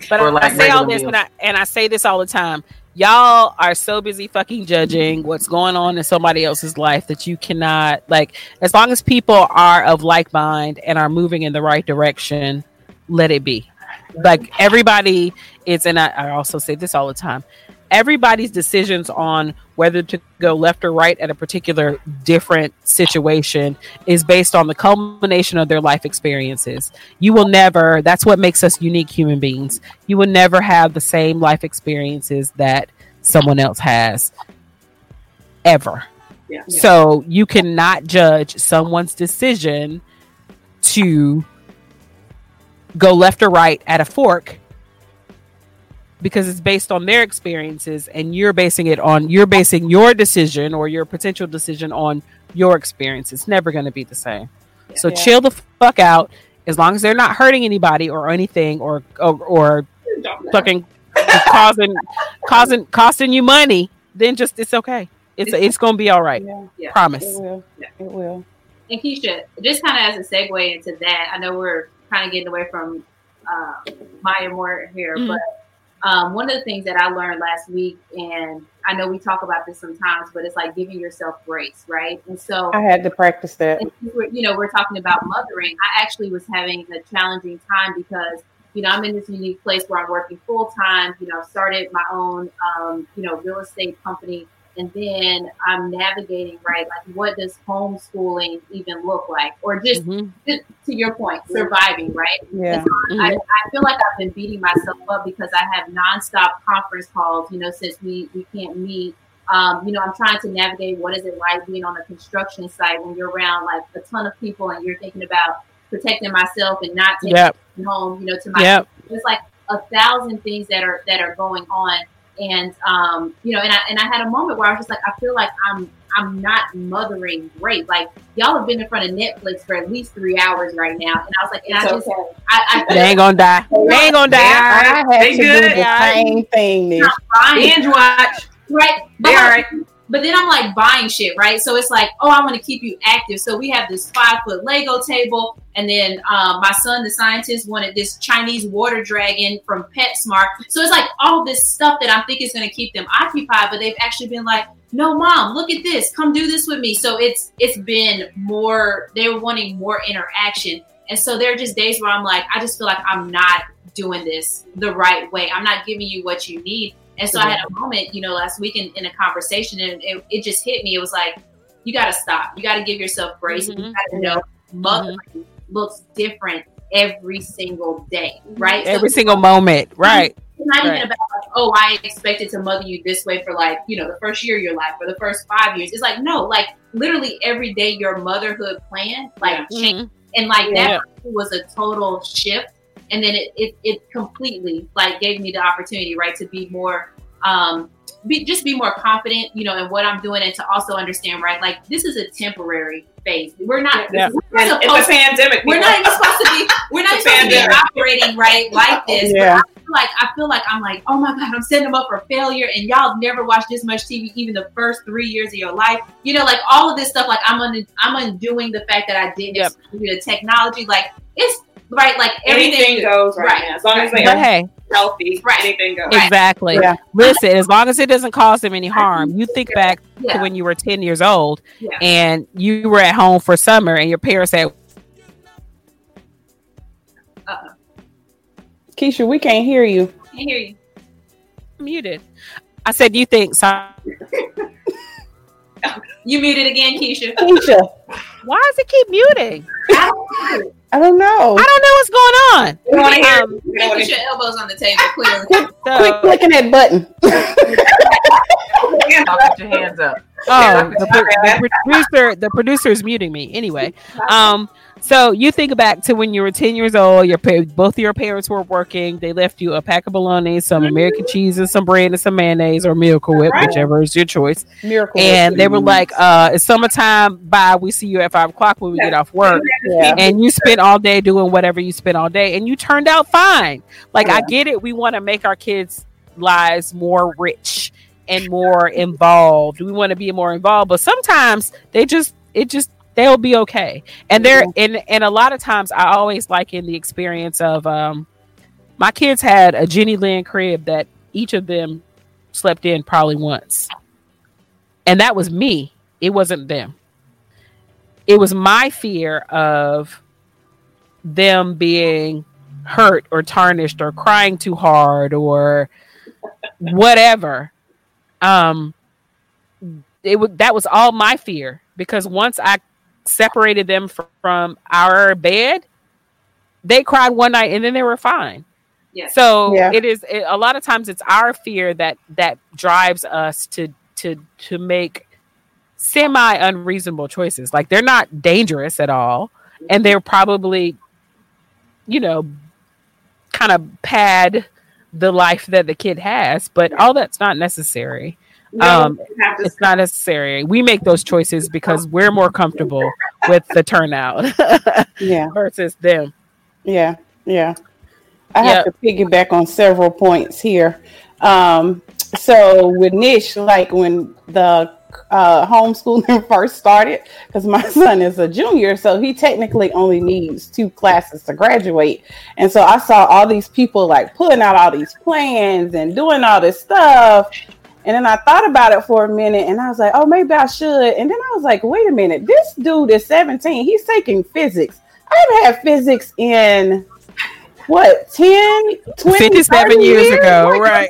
But I, like I say all this, meals. and I and I say this all the time. Y'all are so busy fucking judging what's going on in somebody else's life that you cannot like. As long as people are of like mind and are moving in the right direction, let it be. Like everybody is, and I, I also say this all the time. Everybody's decisions on whether to go left or right at a particular different situation is based on the culmination of their life experiences. You will never, that's what makes us unique human beings. You will never have the same life experiences that someone else has ever. Yeah. So you cannot judge someone's decision to go left or right at a fork because it's based on their experiences and you're basing it on you're basing your decision or your potential decision on your experience. It's never going to be the same. So Yeah. chill the fuck out as long as they're not hurting anybody or anything or or, or fucking causing causing costing you money, then just it's okay. It's it's going to be all right. Yeah, Yeah. Promise. it will. It will. And Keisha, just kind of as a segue into that, I know we're kind of getting away from uh, Maya Moore here, Mhm. but um, one of the things that I learned last week, and I know we talk about this sometimes, but it's like giving yourself grace, right? And so, I had to practice that. you know, we're talking about mothering. I actually was having a challenging time because, you know, I'm in this unique place where I'm working full time. You know, I've started my own, um, you know, real estate company, and then I'm navigating right, like what does homeschooling even look like, or just, Mhm. just to your point, surviving, right? Yeah. I, I feel like I've been beating myself up because I have nonstop conference calls, you know, since we, we can't meet. Um, you know, I'm trying to navigate what is it like being on a construction site when you're around like a ton of people and you're thinking about protecting myself and not taking Yep. home, you know, to my Yep. it's like a thousand things that are that are going on and um you know and I and I had a moment where I was just like I feel like I'm I'm not mothering great like y'all have been in front of Netflix for at least three hours right now and I was like and I just I, I They ain't gonna die. They ain't gonna die. are- I had They to do good. the same thing. Nish. not Binge watch. right but, They all like, right. But then I'm like buying shit right? So it's like oh I want to keep you active. So we have this five foot Lego table and then um, my son the scientist wanted this Chinese water dragon from PetSmart. So it's like all this stuff that I'm thinking is going to keep them occupied but they've actually been like no mom look at this. Come do this with me. So it's it's been more they were wanting more interaction. And so there are just days where i'm like i just feel like i'm not doing this the right way. I'm not giving you what you need and so i had a moment you know last week in, in a conversation and it, it just hit me it was like you got to stop you got to give yourself grace and you mm-hmm. got to know mothering mm-hmm. looks different every single day mm-hmm. right So Every single moment. Right. it's not Right. even about like, oh, I expected to mother you this way for like, you know, the first year of your life or the first five years. It's like, no, like literally every day your motherhood plan like changed. Mhm. And like Yeah. that was a total shift. And then it, it it completely like gave me the opportunity, right, to be more um be just be more confident, you know, in what I'm doing and to also understand, right, like this is a temporary phase. We're not Yeah. we're And supposed it's a pandemic. we're not even supposed to be. We're not even supposed to be operating right like this. Yeah. But I feel like I feel like I'm like, oh my god, I'm setting them up for failure, and y'all never watched this much TV, even the first three years of your life. You know, like all of this stuff. Like I'm un- I'm undoing the fact that I didn't Yep. the technology. Like it's right. Like everything. anything goes right, Right. now. As long as they But are hey, healthy, Right. anything goes. Right. exactly. Yeah. Listen, as long as it doesn't cause them any harm, you think back to when you were 10 years old Yeah. and you were at home for summer and your parents said, uh-uh. Keisha, we can't hear you. I hear you. muted. I said, you think, so [LAUGHS] You muted again, Keisha. Keisha, why does it keep muting? I don't know. I don't know. I don't know what's going on. We don't want to hear. Um, You wanna put your elbows on the table, clearly. Quick So, clicking that button. it. Talk with your hands up. Oh, [LAUGHS] the, the [LAUGHS] producer, the producer is muting me. Anyway, um, so you think back to when you were ten years old. Your pa- both of your parents were working. They left you a pack of bologna, some American cheese, and some bread, and some mayonnaise or Miracle Whip, Right. whichever is your choice. Miracle. And they were like, uh, "It's summertime. Bye. We see you at five o'clock when we get off work." yeah. and you spent all day doing whatever you spent all day and you turned out fine like i get it we want to make our kids lives more rich and more involved. We want to be more involved but sometimes they just it just they'll be okay. And they're and and a lot of times i always like in the experience of um my kids had a Jenny Lind crib that each of them slept in probably once. And that was me. It wasn't them. It was my fear of them being hurt or tarnished or crying too hard or whatever um it would that was all my fear because once i separated them fr- from our bed they cried one night and then they were fine Yes. so Yeah. it is it, a lot of times it's our fear that that drives us to to to make semi unreasonable choices. Like they're not dangerous at all, and they're probably, you know, kind of pad the life that the kid has. But all that's not necessary. Um, It's not necessary. We make those choices because we're more comfortable with the turnout [LAUGHS] Yeah. versus them. Yeah, yeah. I have to piggyback on several points here. Um, so with Nish, like when the uh, homeschooling [LAUGHS] first started, because my [LAUGHS] son is a junior, so he technically only needs two classes to graduate. And so I saw all these people like pulling out all these plans and doing all this stuff. And then I thought about it for a minute and I was like, oh, maybe I should. And then I was like, wait a minute, this dude is 17. He's taking physics. I haven't had physics in what 10, 20, 57 30 years ago, Like, right?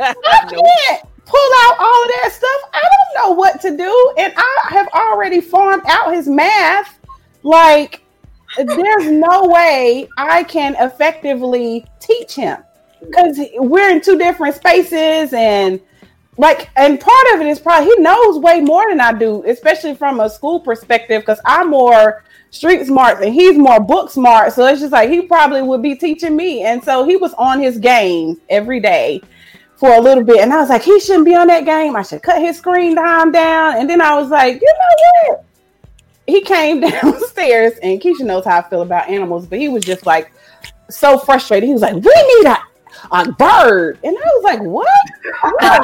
I can't [LAUGHS] pull out all of that stuff. I don't know what to do. And I have already farmed out his math. Like, there's no way I can effectively teach him because we're in two different spaces and like and part of it is probably he knows way more than I do, especially from a school perspective, because I'm more street smart and he's more book smart. So it's just like he probably would be teaching me. And so he was on his game every day for a little bit. And I was like, he shouldn't be on that game. I should cut his screen time down. And then I was like, you know what? He came [LAUGHS] downstairs and Keisha knows how I feel about animals, but he was just like so frustrated. He was like, we need a a bird. And I was like, what? [LAUGHS] a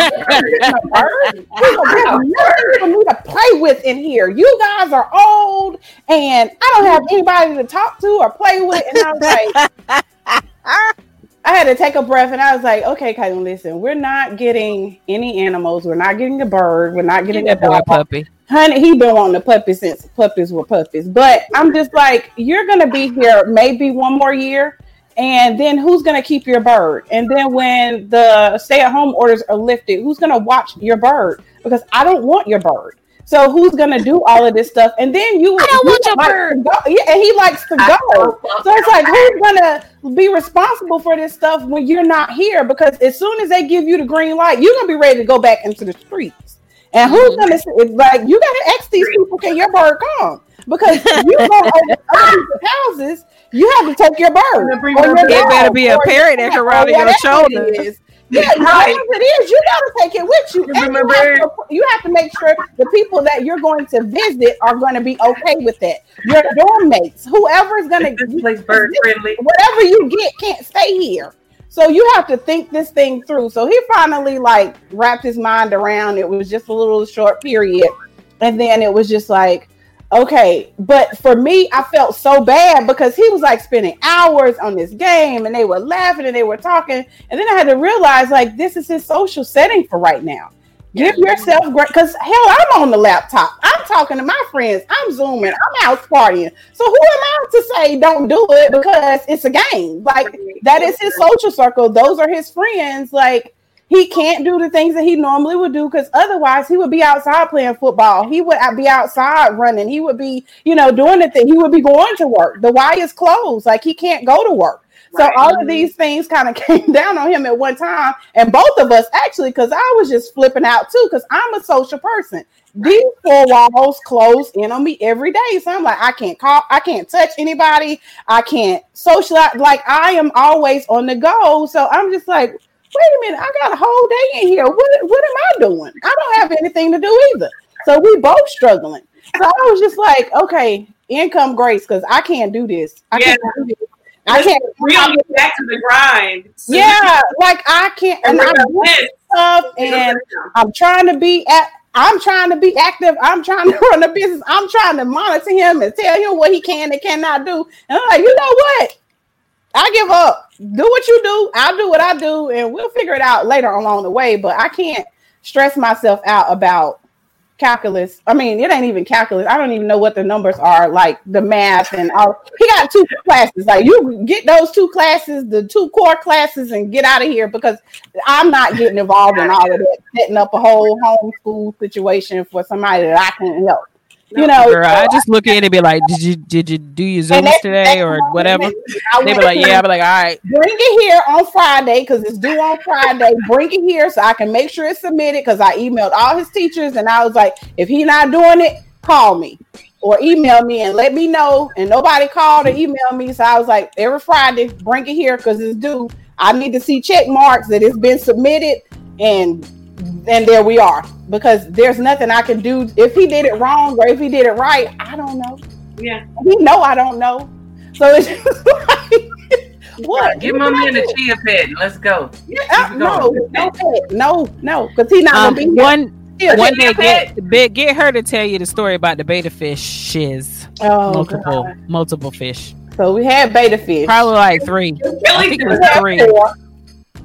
bird? He was like, There's nothing for me to play with in here. You guys are old and I don't have anybody to talk to or play with. And I was like, [LAUGHS] I had to take a breath and I was like, okay, Kylie, listen, we're not getting any animals. We're not getting a bird. We're not getting a dog. puppy. Honey, he been wanting a puppy since puppies were puppies. But I'm just like, you're gonna be here maybe one more year, and then who's gonna keep your bird? And then when the stay-at-home orders are lifted, who's gonna watch your bird? Because I don't want your bird. So who's gonna do all of this stuff? And then you, I don't want your bird. Go. Yeah, and he likes to go. So it's like, who's gonna be responsible for this stuff when you're not here? Because as soon as they give you the green light, you're gonna be ready to go back into the streets. And who's mm-hmm. gonna say, it's like you gotta ask these people, can your bird come? Because [LAUGHS] you go over other houses, you have to take your bird. Your your. It better be a parrot your that can cat, ride or on your whatever shoulder. Yeah, Right. whatever it is, you gotta take it with you. And you have, to, you have to make sure the people that you're going to visit are going to be okay with that. Your dorm mates, whoever is gonna this place bird friendly? whatever you get can't stay here. So you have to think this thing through. So he finally like wrapped his mind around it. was just a little short period. And then it was just like, okay. But for me, I felt so bad because he was like spending hours on this game and they were laughing and they were talking. And then I had to realize like this is his social setting for right now. Give yourself great because hell, I'm on the laptop. I'm talking to my friends. I'm zooming. I'm out partying. So who am I to say don't do it because it's a game? Like that is his social circle. Those are his friends. Like he can't do the things that he normally would do because otherwise he would be outside playing football. He would be outside running. He would be, you know, doing the thing. He would be going to work. The Y is closed. Like he can't go to work. So Right. all of these things kind of [LAUGHS] came down on him at one time, and both of us actually, because I was just flipping out too, because I'm a social person. These four walls close in on me every day, so I'm like, I can't call, I can't touch anybody, I can't socialize. Like I am always on the go, so I'm just like, wait a minute, I got a whole day in here. What what am I doing? I don't have anything to do either. So we both struggling. So I was just like, okay, income grace, because I can't do this. I Yeah. can't do this. I can't Really get back to the grind. So yeah, like I can't, And and I'm stuff, and I'm trying to be at. I'm trying to be active. I'm trying to [LAUGHS] run a business. I'm trying to monitor him and tell him what he can and cannot do. And I'm like, you know what? I give up. Do what you do. I'll do what I do, and we'll figure it out later along the way. But I can't stress myself out about calculus. I mean, it ain't even calculus. I don't even know what the numbers are, like the math and all. He got two classes. Like you get those two classes, the two core classes, and get out of here because I'm not getting involved in all of that, setting up a whole homeschool situation for somebody that I can't help. You know, Girl, I just look at it and be like, did you did you do your Zooms today or whatever? They be like, yeah. I be like, all right. bring it here on Friday because it's due on Friday. Bring it here so I can make sure it's submitted because I emailed all his teachers and I was like, if he not doing it, call me or email me and let me know. And nobody called or emailed me, so I was like, every Friday, bring it here because it's due. I need to see check marks that it's been submitted and and there we are because there's nothing I can do if he did it wrong or if he did it right. I don't know. Yeah. He know I don't know. So it's [LAUGHS] just like what? Give my can man a chia pet let's go. Uh, no, no, no, no, because he not Um, gonna be here. one Still. one day get big get her to tell you the story about the betta fish shiz. Oh, multiple God. multiple fish. So we had betta fish. Probably like three. I Kelly think it was three. four.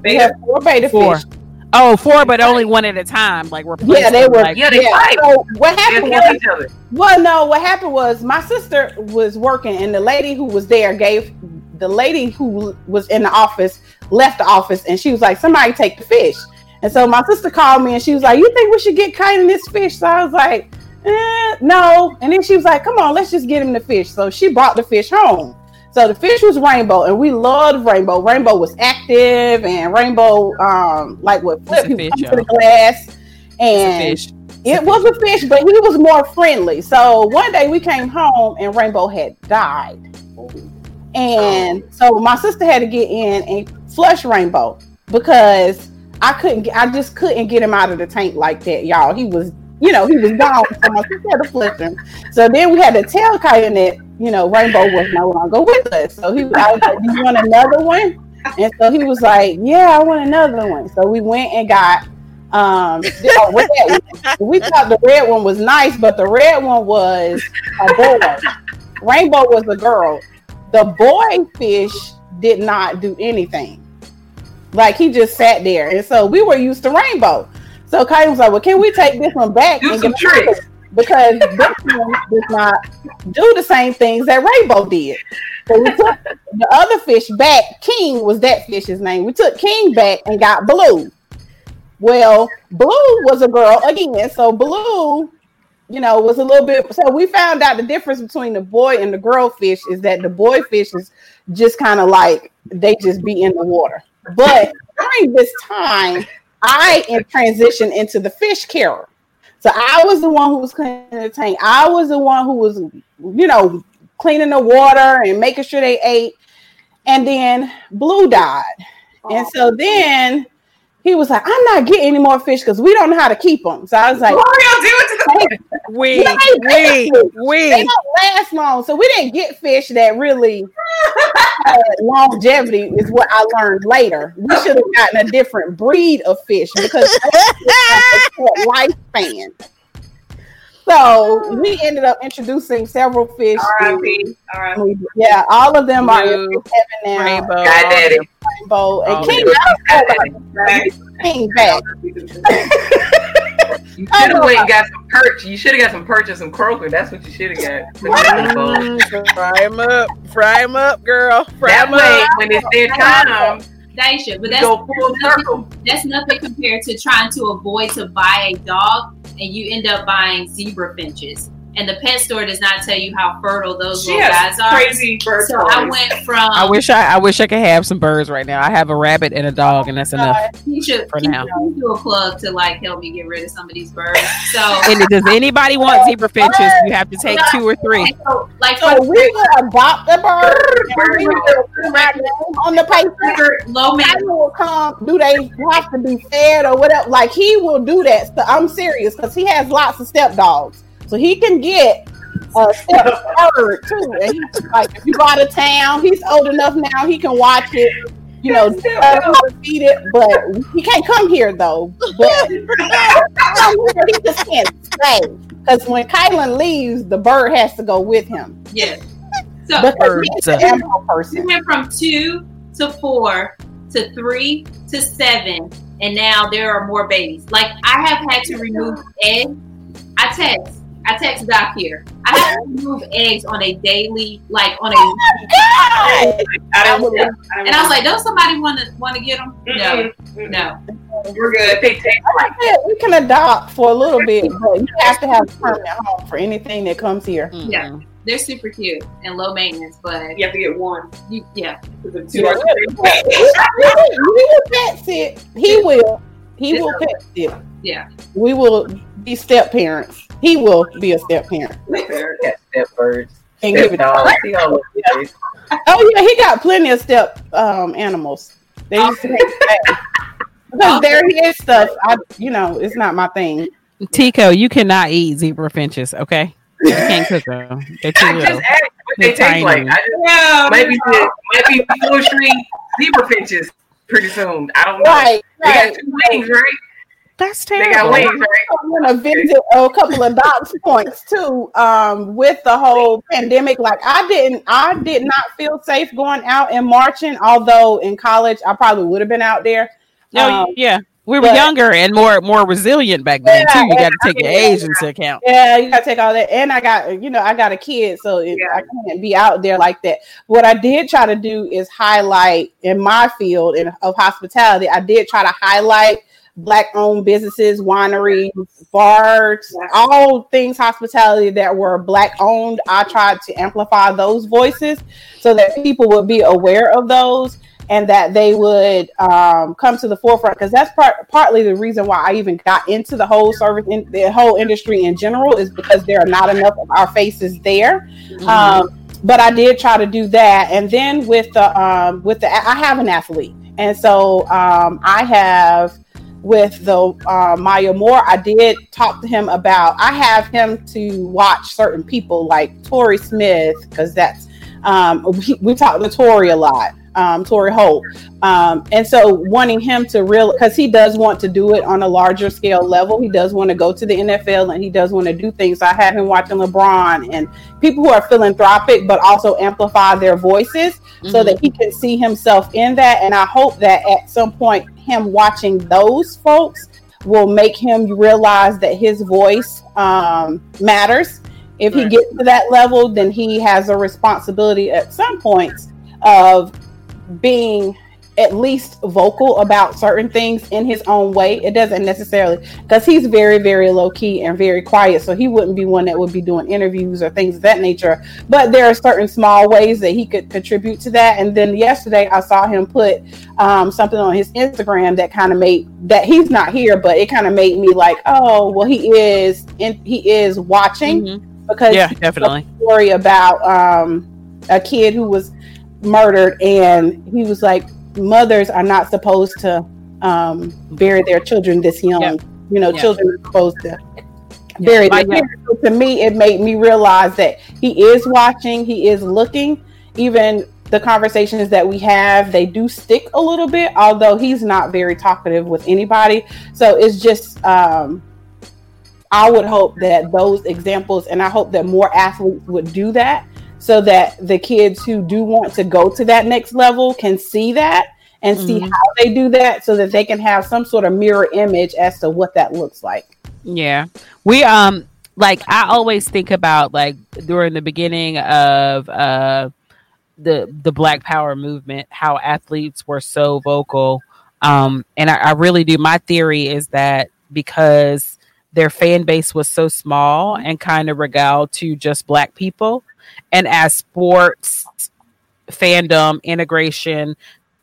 We had four betta Four. fish. Oh, four, but only one at a time. Like we're Yeah, they were. like Yeah, they fight. So what happened was, each [LAUGHS] other. well, no, what happened was my sister was working, and the lady who was there gave the lady who was in the office left the office, and she was like, "Somebody take the fish." And so my sister called me, and she was like, "You think we should get Kite in this fish?" So I was like, eh, "No." And then she was like, "Come on, let's just get him the fish." So she brought the fish home. So the fish was rainbow, and we loved rainbow. Rainbow was active, and rainbow, um, like what It's flip a he fish, would to the y'all. glass, It's and a fish. it was a fish, but he was more friendly. So one day we came home and Rainbow had died. And so my sister had to get in and flush Rainbow because I couldn't get I just couldn't get him out of the tank like that, y'all. He was, you know, he was gone. So my sister had to flush him. So then we had to tell Kyan that, you know, Rainbow was no longer with us. So he was, I was like, Do you want another one? And so he was like, Yeah, I want another one. So we went and got um [LAUGHS] one. we thought the red one was nice, but the red one was a boy. Rainbow was a girl. The boy fish did not do anything. Like he just sat there. And so we were used to rainbow. So Kai was like, Well, can we take this one back Do and some get tricks. Because this one does not do the same things that Rainbow did. So we took the other fish back. King was that fish's name. We took King back and got Blue. Well, Blue was a girl again. So Blue, you know, was a little bit. So we found out the difference between the boy and the girl fish is that the boy fish is just kind of like they just be in the water. But during this time, I transitioned into the fish carer. So I was the one who was cleaning the tank. I was the one who was, you know, cleaning the water and making sure they ate. And then Blue died. And so oh. then he was like, I'm not getting any more fish because we don't know how to keep them. So I was like, What are y'all doing to the We Right, we they don't last long. So we didn't get fish that really [LAUGHS] longevity, is what I learned later. We oh. should have gotten a different breed of fish because [LAUGHS] lifespan. So ah. we ended up introducing several fish. R.I.P. R.I.P. Yeah, all of them are in heaven now. rainbow. God daddy. Rainbow and Oh, King, yeah. I don't know about King back. [LAUGHS] You should have went and got some perch. You should have got some perch and some croaker. That's what you should have got. [LAUGHS] Fry them up, fry them up, girl. Fry That way, up. when it's their time, Daisha, but that's Go full circle. nothing, that's nothing compared to trying to avoid to buy a dog and you end up buying zebra finches. And the pet store does not tell you how fertile those She little has guys are. crazy bird So I went from I wish I I wish I could have some birds right now. I have a rabbit and a dog, and that's uh, enough he should for he now. should do a plug to like help me get rid of some of these birds. So, [LAUGHS] And does anybody want zebra finches? You have to take two or three. so like So we will adopt a bird and we will put my name on the paper. low man will come. Do they have to be fed or whatever? Like he will do that. So I'm serious because he has lots of step dogs, so he can get a step [LAUGHS] bird too. And he's like, if you go out of town, he's old enough now. He can watch it. You know, learn uh, feed it, but he can't come here though. But [LAUGHS] he just can't stay because when Kylan leaves, the bird has to go with him. yeah. So Because he's an Birds. animal we person. went from two to four to three to seven, and now there are more babies. Like I have had to remove eggs. I text. I text Doc here. I have to remove eggs on a daily, like on a, oh God! I don't, I don't and I was like, "Don't somebody want to want to get them?" No, Mm-mm. no. we're good. They take Like I we can adopt for a little bit, but you have to have a permanent home for anything that comes here. Yeah. Mm-mm. They're super cute and low maintenance, but You have to get one. you, yeah, because the two are [LAUGHS] he will pet sit. He will. He will pet sit. yeah. We will be step parents. He will be a step parent step birds. and give it. dogs. See all those things. Oh yeah, he got plenty of step um, animals. They used to make [LAUGHS] because they're his stuff. I, you know, it's not my thing. Tico, you cannot eat zebra finches. Okay, you can't cook them. [LAUGHS] They're too I little. just asked what they taste like. tiny. I just Yeah, might be might be full street zebra finches pretty soon. I don't know. Right, They got right. two wings, right? That's They got terrible. wings, right? I want to visit a couple of docs points too. Um, with the whole pandemic, like I didn't, I did not feel safe going out and marching. Although in college, I probably would have been out there. No, Um, yeah, we were but- younger and more more resilient back then Yeah, too. You got to take your I- age into account. Yeah, you gotta take all that, and I got, you know, I got a kid, so it, Yeah. I can't be out there like that. What I did try to do is highlight in my field in, of hospitality. I did try to highlight black-owned businesses, wineries, bars, all things hospitality that were black-owned. I tried to amplify those voices so that people would be aware of those and that they would um, come to the forefront because that's part partly the reason why I even got into the whole service in the whole industry in general is because there are not enough of our faces there. Mhm. Um, but I did try to do that, and then with the um, with the I have an athlete, and so um, I have with the uh, Maya Moore. I did talk to him about. I have him to watch certain people like Torrey Smith because that's um, we, we talk to Tori a lot. Um, Torry Holt, um, and so wanting him to real because he does want to do it on a larger scale level. He does want to go to the NFL and he does want to do things. I have him watching LeBron and people who are philanthropic but also amplify their voices so Mhm. that he can see himself in that. And I hope that at some point, him watching those folks will make him realize that his voice um, matters. If he gets to that level, then he has a responsibility at some points of being at least vocal about certain things in his own way. It doesn't necessarily because he's very, very low key and very quiet. So he wouldn't be one that would be doing interviews or things of that nature. But there are certain small ways that he could contribute to that. And then yesterday I saw him put um, something on his Instagram that kind of made that he's not here, but it kind of made me like, oh, well, he is, and he is watching Mhm. Because Yeah, definitely. story about um, a kid who was murdered, and he was like, "Mothers are not supposed to um, bury their children this young. Yeah. You know, Yeah. children are supposed to bury my their. So to me, it made me realize that he is watching, he is looking. Even the conversations that we have, they do stick a little bit, although he's not very talkative with anybody. So it's just. Um, I would hope that those examples, and I hope that more athletes would do that so that the kids who do want to go to that next level can see that and see Mhm. how they do that so that they can have some sort of mirror image as to what that looks like. Yeah. We um like I always think about like during the beginning of uh the the Black Power movement, how athletes were so vocal. Um, and I, I really do. My theory is that because their fan base was so small and kind of regaled to just black people, and as sports fandom integration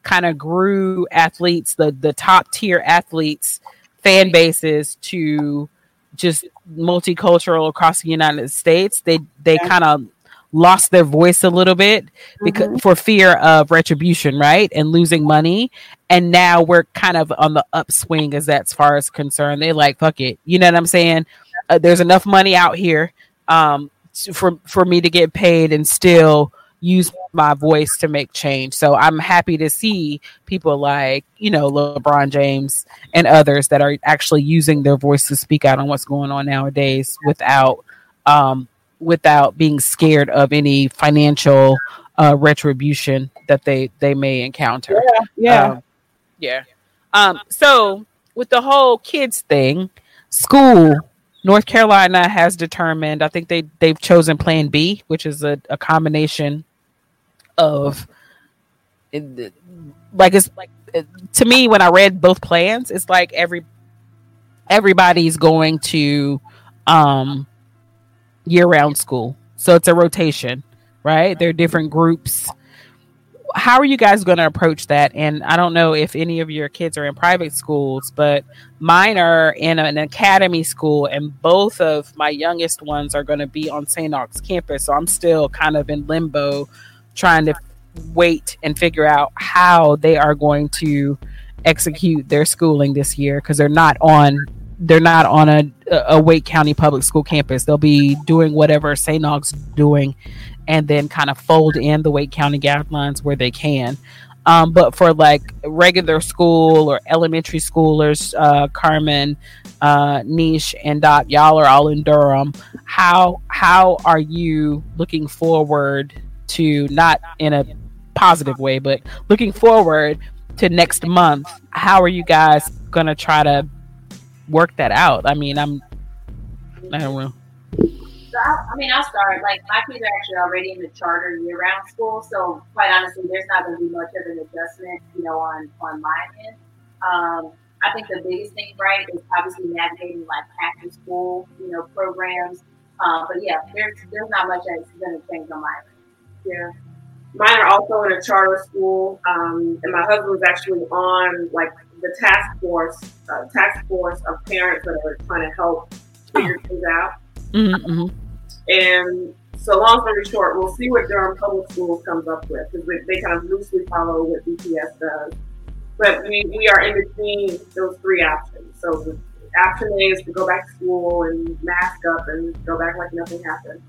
kind of grew athletes, the the top tier athletes fan bases to just multicultural across the United States, they they yeah. kind of lost their voice a little bit because mm-hmm. for fear of retribution, right? And losing money. And now we're kind of on the upswing as that's far as concerned. They like fuck it. You know what I'm saying? Uh, there's enough money out here um, for for me to get paid and still use my voice to make change. So I'm happy to see people like, you know, LeBron James and others that are actually using their voice to speak out on what's going on nowadays without um without being scared of any financial uh retribution that they they may encounter. Yeah. Yeah. Um, yeah. Um so with the whole kids thing, school North Carolina has determined, I think they they've chosen Plan B, which is a, a combination of like it's like to me when I read both plans, it's like every everybody's going to um year round school. So it's a rotation, right? There are different groups. How are you guys going to approach that? And I don't know if any of your kids are in private schools, but mine are in an academy school, and both of my youngest ones are going to be on St. Aug's campus. So I'm still kind of in limbo trying to wait and figure out how they are going to execute their schooling this year because they're not on they're not on a, a Wake County public school campus. They'll be doing whatever St. Aug's doing and then kind of fold in the Wake County guidelines where they can. Um, but for like regular school or elementary schoolers, uh, Carmen, uh, Nisha, and Dot, y'all are all in Durham. How how are you looking forward to not in a positive way, but looking forward to next month, how are you guys to try to work that out? I mean, I'm, I don't know. So I, I, mean, I'll start. Like my kids are actually already in the charter year-round school, so quite honestly, there's not going to be much of an adjustment, you know, on on my end. Um, I think the biggest thing, right, is obviously navigating like after school, you know, programs. Um, but yeah, there's there's not much that's going to change on my end. Yeah. Mine are also in a charter school, um, and my husband was actually on like the task force, uh, task force of parents that are trying to help figure things out. Mm-hmm. And so, long story short, we'll see what Durham Public Schools comes up with because they kind of loosely follow what DPS does. But we, we are in between those three options. So the option A is to go back to school and mask up and go back like nothing happened.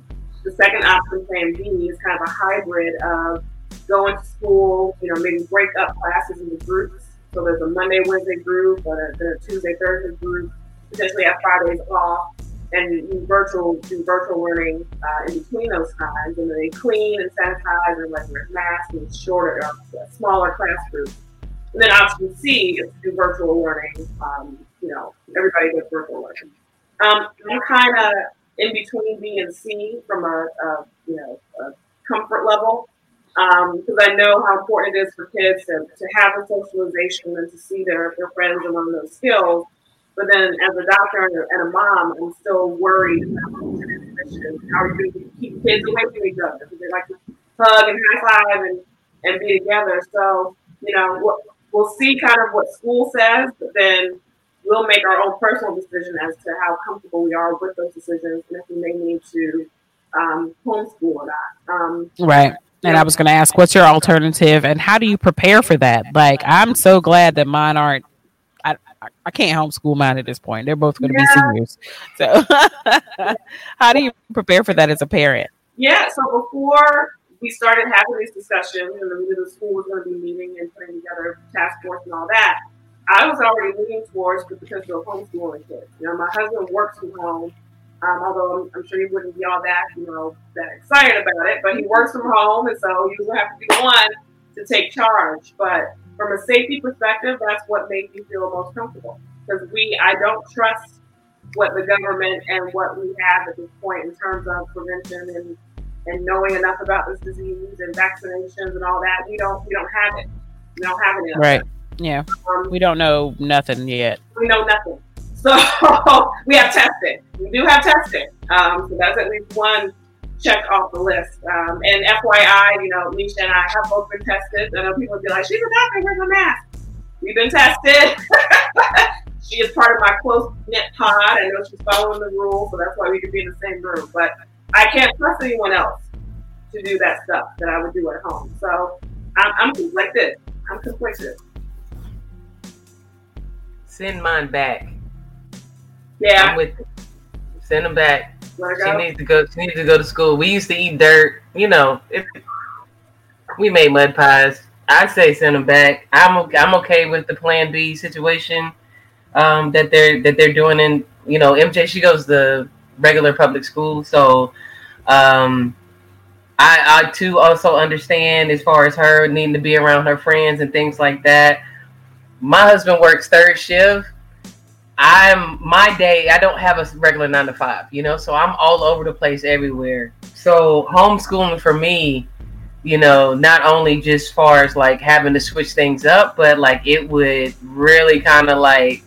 The second option, plan B, is kind of a hybrid of going to school, you know, maybe break up classes into groups. So there's a Monday, Wednesday group, or a, a Tuesday, Thursday group, potentially have Fridays off, and virtual do virtual learning uh, in between those times, and then they clean and sanitize and like wear masks and shorter, uh, smaller class groups. And then option C is to do virtual learning. Um, you know, everybody does virtual learning. Um, I'm kind of in between B and C from a, a you know a comfort level because um, I know how important it is for kids to, to have a socialization and to see their, their friends and learn those skills. But then, as a doctor and a, mom, I'm still worried about how are you going to keep kids away from each other because they like to hug and high five and, and be together. So, you know, we'll, we'll see kind of what school says, but then we'll make our own personal decision as to how comfortable we are with those decisions and if we may need to um, homeschool or not. Um, right. And I was going to ask, what's your alternative, and how do you prepare for that? Like, I'm so glad that mine aren't. I I can't homeschool mine at this point. They're both going to yeah. be seniors. So, [LAUGHS] how do you prepare for that as a parent? Yeah. So before we started having these discussions, and the school was going to be meeting and putting together task force and all that, I was already leaning towards the potential of homeschooling kids. You know, my husband works from home, um, although I'm, I'm, sure he wouldn't be all that, you know, that excited about it. But he works from home, and so he will have to be the one to take charge. But from a safety perspective, that's what made me feel most comfortable because we, I don't trust what the government and what we have at this point in terms of prevention and and knowing enough about this disease and vaccinations and all that. We don't we don't have it. We don't have it. Right. Yeah. Um, we don't know nothing yet. We know nothing. [LAUGHS] So we have tested. We do have tested. Um, so that's at least one check off the list. Um, and FYI, you know, Nisha and I have both been tested. I know people would be like, she's a doctor, where's the mask? We've been tested. [LAUGHS] she is part of my close knit pod. I know she's following the rules, so that's why we could be in the same room. But I can't trust anyone else to do that stuff that I would do at home. So I'm, I'm conflicted. I'm conflicted. Send mine back. Yeah. I'm with Send them back. She needs to go. She needs to go to school. We used to eat dirt. You know, if we made mud pies. I say send them back. I'm okay, I'm okay with the Plan B situation um, that they're that they're doing. In you know, MJ she goes to regular public school, so um, I I too also understand as far as her needing to be around her friends and things like that. My husband works third shift. I'm my day. I don't have a regular nine to five, you know, so I'm all over the place everywhere. So homeschooling for me you know, not only just far as like having to switch things up, but like it would really kind of like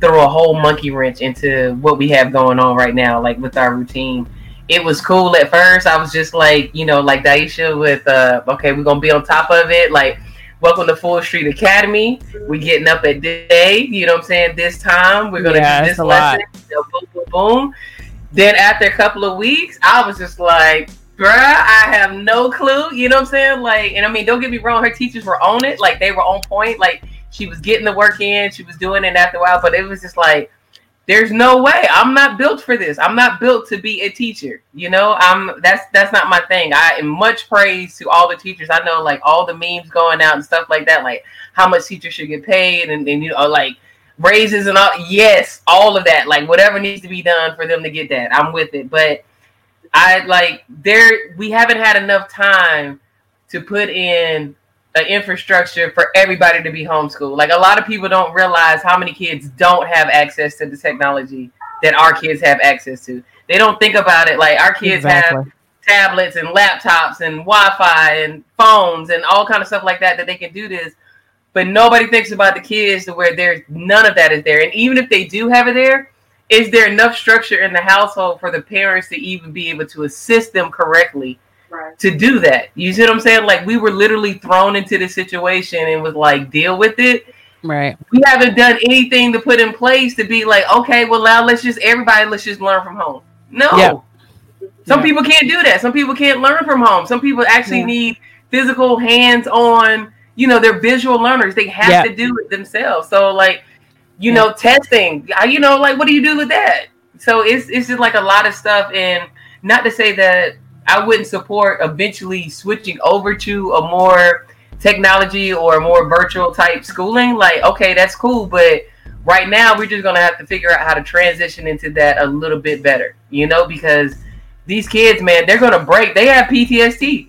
throw a whole monkey wrench into what we have going on right now, like with our routine. It was cool at first. I was just like, you know, like Daisha with uh okay, we're gonna be on top of it. Like, welcome to Full Street Academy. We getting up at day, you know what I'm saying? This time we're gonna yeah, do this lesson. You know, boom, boom, boom. Then after a couple of weeks, I was just like, bruh, I have no clue. You know what I'm saying? Like, and I mean, don't get me wrong, her teachers were on it, like they were on point. Like she was getting the work in, she was doing it after a while, but it was just like, there's no way. I'm not built for this. I'm not built to be a teacher. You know, I'm that's that's not my thing. I am much praise to all the teachers. I know like all the memes going out and stuff like that, like how much teachers should get paid and, and you know, like raises and all yes, all of that. Like whatever needs to be done for them to get that. I'm with it. But I like there we haven't had enough time to put in an infrastructure for everybody to be homeschooled. Like a lot of people don't realize how many kids don't have access to the technology that our kids have access to. They don't think about it like our kids exactly. have tablets and laptops and Wi-Fi and phones and all kind of stuff like that that they can do this. But nobody thinks about the kids to where there's none of that is there. And even if they do have it there, is there enough structure in the household for the parents to even be able to assist them correctly right. to do that? You see what I'm saying? Like we were literally thrown into this situation and was like, deal with it. Right. We haven't done anything to put in place to be like, okay, well now let's just everybody let's just learn from home. No. Yep. Some yeah. people can't do that. Some people can't learn from home. Some people actually yeah. need physical hands-on, you know, they're visual learners. They have yep. to do it themselves. So like you know, testing. You know, like what do you do with that? So it's it's just like a lot of stuff, and not to say that I wouldn't support eventually switching over to a more technology or more virtual type schooling. Like, okay, that's cool, but right now we're just gonna have to figure out how to transition into that a little bit better, you know, because these kids, man, they're gonna break. They have PTSD.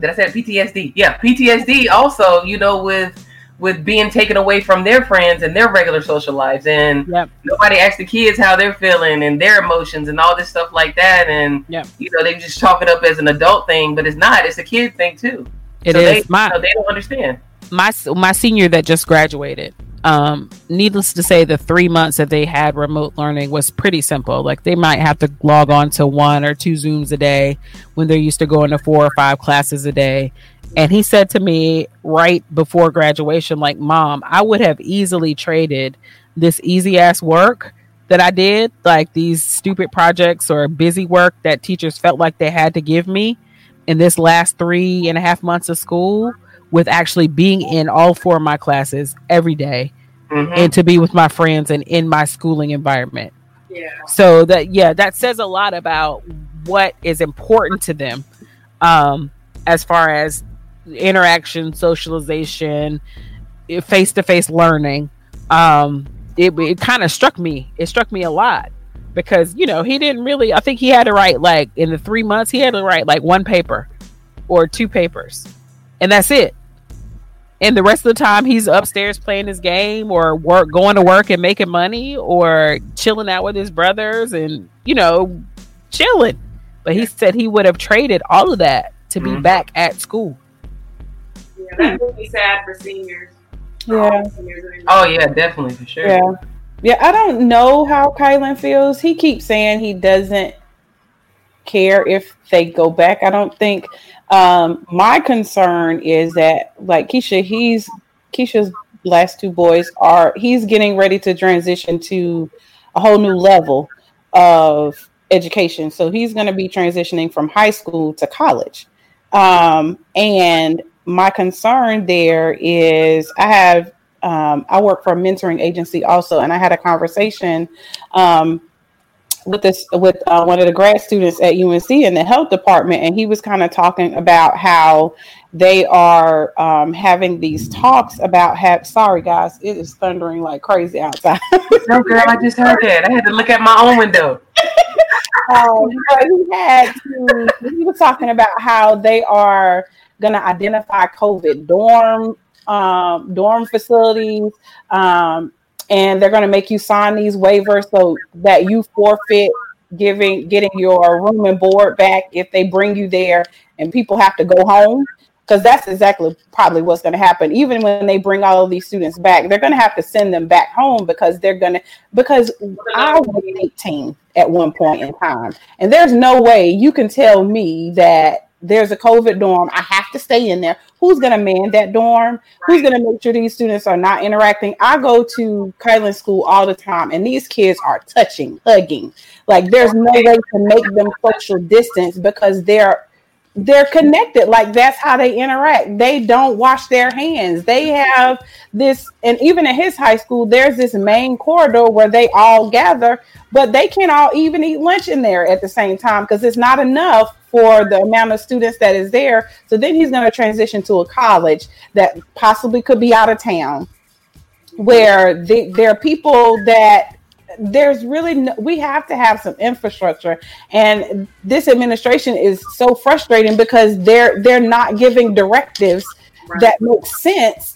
Did I say PTSD? Yeah, PTSD. Also, you know, with with being taken away from their friends and their regular social lives and yep. nobody asks the kids how they're feeling and their emotions and all this stuff like that and yep. you know they just chalk it up as an adult thing but it's not it's a kid thing too It so is they, my, you know, they don't understand my my senior that just graduated um, needless to say, the three months that they had remote learning was pretty simple. Like they might have to log on to one or two Zooms a day when they're used to going to four or five classes a day. And he said to me right before graduation, like, Mom, I would have easily traded this easy ass work that I did, like these stupid projects or busy work that teachers felt like they had to give me in this last three and a half months of school with actually being in all four of my classes every day mm-hmm. and to be with my friends and in my schooling environment. Yeah. So that yeah, that says a lot about what is important to them um as far as interaction, socialization, face to face learning. Um it, it kind of struck me. It struck me a lot because you know he didn't really. I think he had to write like in the three months he had to write like one paper or two papers, and that's it. And the rest of the time he's upstairs playing his game or work, going to work and making money or chilling out with his brothers and you know chilling. But he said he would have traded all of that to be Mhm. back at school. Yeah, that would be sad for seniors. Yeah. all seniors Oh yeah, definitely for sure. Yeah. Yeah, I don't know how Kylan feels. He keeps saying he doesn't care if they go back. I don't think um my concern is that like Keisha, he's Keisha's last two boys are he's getting ready to transition to a whole new level of education. So he's going to be transitioning from high school to college. Um and my concern there is I have um, I work for a mentoring agency also, and I had a conversation um, with this with uh, one of the grad students at UNC in the health department, and he was kind of talking about how they are um, having these talks about have. Sorry, guys, it is thundering like crazy outside. [LAUGHS] No girl, I just heard that. I had to look at my own window. [LAUGHS] um, he had to, he was talking about how they are going to identify COVID dorm um, dorm facilities, um, and they're going to make you sign these waivers so that you forfeit giving getting your room and board back if they bring you there and people have to go home. Because that's exactly probably what's going to happen. Even when they bring all of these students back they're going to have to send them back home because they're going to because i was 18 at one point in time. And there's no way you can tell me that there's a covid dorm. I have to stay in there. Who's going to man that dorm? Who's going to make sure these students are not interacting? I go to kylan school all the time and these kids are touching hugging. Like there's no way to make them social distance because they're they're connected. Like that's how they interact. They don't wash their hands. They have this and even at his high school there's this main corridor where they all gather but they can't all even eat lunch in there at the same time because it's not enough for the amount of students that is there. So then he's going to transition to a college that possibly could be out of town where the, there are people that there's really no, we have to have some infrastructure. And this administration is so frustrating because they're they're not giving directives that make sense